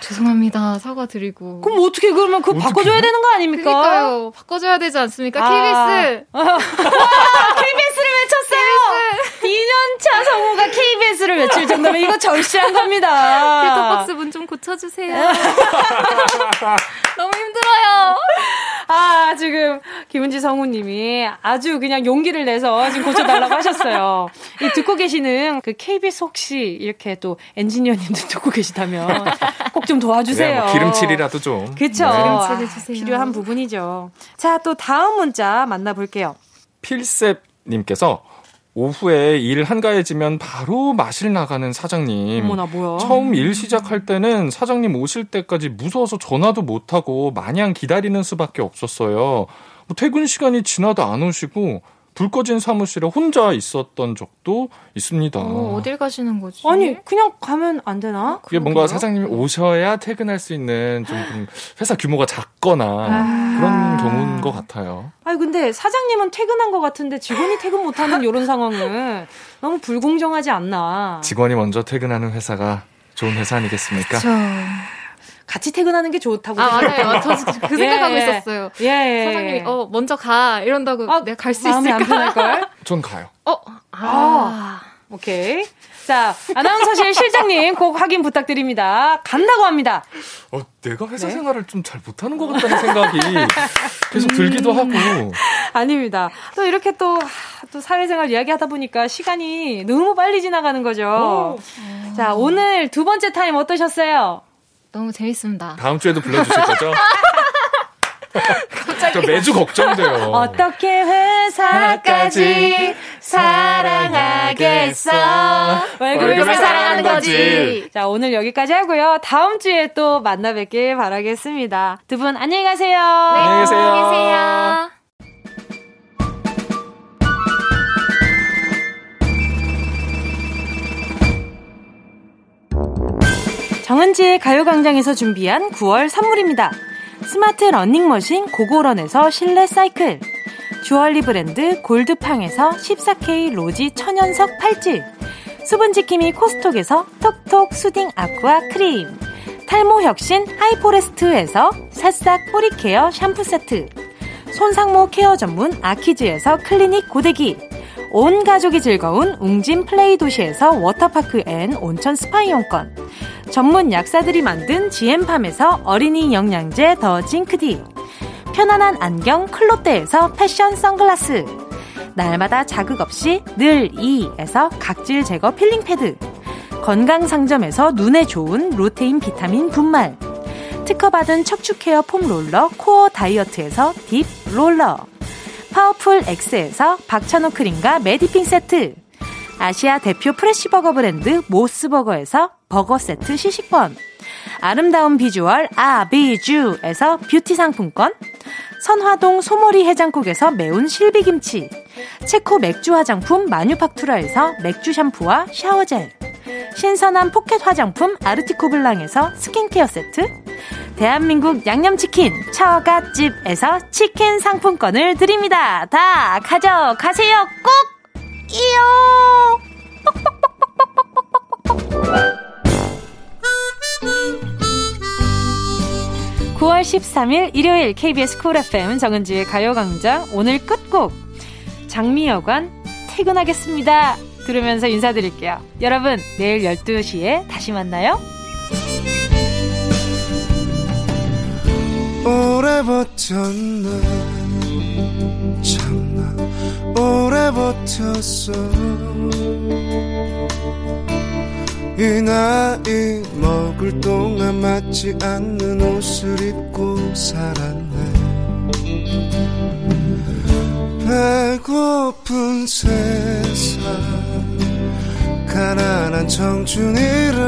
죄송합니다. 사과드리고. 그럼 어떻게 그러면 그거 바꿔줘야 되는 거 아닙니까? 그러니까요. 바꿔줘야 되지 않습니까? 아. KBS KBS를 외쳤어요. 2년차 성우가 KBS를 외칠 정도면 이거 절실한 겁니다. 필터박스 문 좀 고쳐주세요. 너무 힘들어요 아, 지금 김은지 성우님이 아주 그냥 용기를 내서 지금 고쳐달라고 하셨어요. 이 듣고 계시는 그 KBS 혹시 이렇게 또 엔지니어님들 듣고 계시다면 꼭 좀 도와주세요. 뭐 기름칠이라도 좀. 그쵸. 네. 아, 기름칠 해주세요. 필요한 부분이죠. 자, 또 다음 문자 만나볼게요. 필셉님께서 오후에 일 한가해지면 바로 마실 나가는 사장님. 어머나, 뭐야. 처음 일 시작할 때는 사장님 오실 때까지 무서워서 전화도 못 하고 마냥 기다리는 수밖에 없었어요. 뭐 퇴근 시간이 지나도 안 오시고 불 꺼진 사무실에 혼자 있었던 적도 있습니다. 어, 어딜 가시는 거지 아니, 그냥 가면 안 되나? 그게 뭔가 사장님이 오셔야 퇴근할 수 있는 좀 회사 규모가 작거나 아. 그런 경우인 것 같아요. 아니, 근데 사장님은 퇴근한 것 같은데 직원이 퇴근 못하는 이런 상황은 너무 불공정하지 않나. 직원이 먼저 퇴근하는 회사가 좋은 회사 아니겠습니까? 저... 같이 퇴근하는 게 좋다고. 아 맞아요 저 진짜 그 생각하고 예. 있었어요 예. 사장님이 어 먼저 가 이런다고 아, 내가 갈수 마음이 있을까 안 편할걸? 전 가요. 어? 아. 오케이. 자, 아나운서실 실장님 꼭 확인 부탁드립니다. 간다고 합니다. 어, 내가 회사 네? 생활을 좀 잘 못하는 것 같다는 생각이 계속 들기도 하고. 아닙니다. 또 이렇게 또, 하, 또 사회생활 이야기 하다 보니까 시간이 너무 빨리 지나가는 거죠. 자, 오늘 두 번째 타임 어떠셨어요? 너무 재밌습니다 다음 주에도 불러주실 거죠? 저 매주 걱정돼요. 어떻게 회사까지 사랑하겠어? 월급을 사랑하는 거지. 거지. 자, 오늘 여기까지 하고요. 다음 주에 또 만나 뵙길 바라겠습니다. 두 분 안녕히 가세요. 안녕히 계세요. 안녕히 계세요 정은지의 가요광장에서 준비한 9월 선물입니다. 스마트 러닝머신 고고런에서 실내 사이클. 주얼리 브랜드 골드팡에서 14K 로지 천연석 팔찌 수분지킴이 코스톡에서 톡톡 soothing aqua 크림 탈모 혁신 하이포레스트에서 새싹 뿌리 care 샴푸 세트 손상모 care 전문 아키즈에서 클리닉 고데기 온 가족이 즐거운 웅진 플레이 도시에서 워터파크 and 온천 스파 이용권 전문 약사들이 만든 지엠팜에서 어린이 영양제 더 징크디. 편안한 안경 클로떼에서 패션 선글라스. 날마다 자극 없이 늘 이에서 각질 제거 필링 패드. 건강 상점에서 눈에 좋은 루테인 비타민 분말. 특허받은 척추 케어 foam roller 코어 다이어트에서 deep roller. 파워풀 X에서 박찬호 크림과 메디핑 세트 아시아 대표 fresh버거 브랜드 모스버거에서 버거 세트 시식권 아름다운 비주얼 아비주에서 뷰티 상품권 선화동 소머리 해장국에서 매운 실비김치 체코 맥주 화장품 마뉴팍투라에서 맥주 샴푸와 샤워젤 신선한 포켓 화장품 아르티코 블랑에서 스킨케어 세트 대한민국 양념치킨 처갓집에서 치킨 상품권을 드립니다. 다 가져가세요. 꼭! 이요! 9월 13일 일요일 KBS 쿨 FM 정은지의 가요광장 오늘 끝곡 장미여관 퇴근하겠습니다. 들으면서 인사드릴게요. 여러분 내일 12시에 다시 만나요. 오래 참나 오래 버텼어. 이 나이 먹을 동안 맞지 않는 옷을 입고 살았네. 배고픈 세상 가난한 청춘이라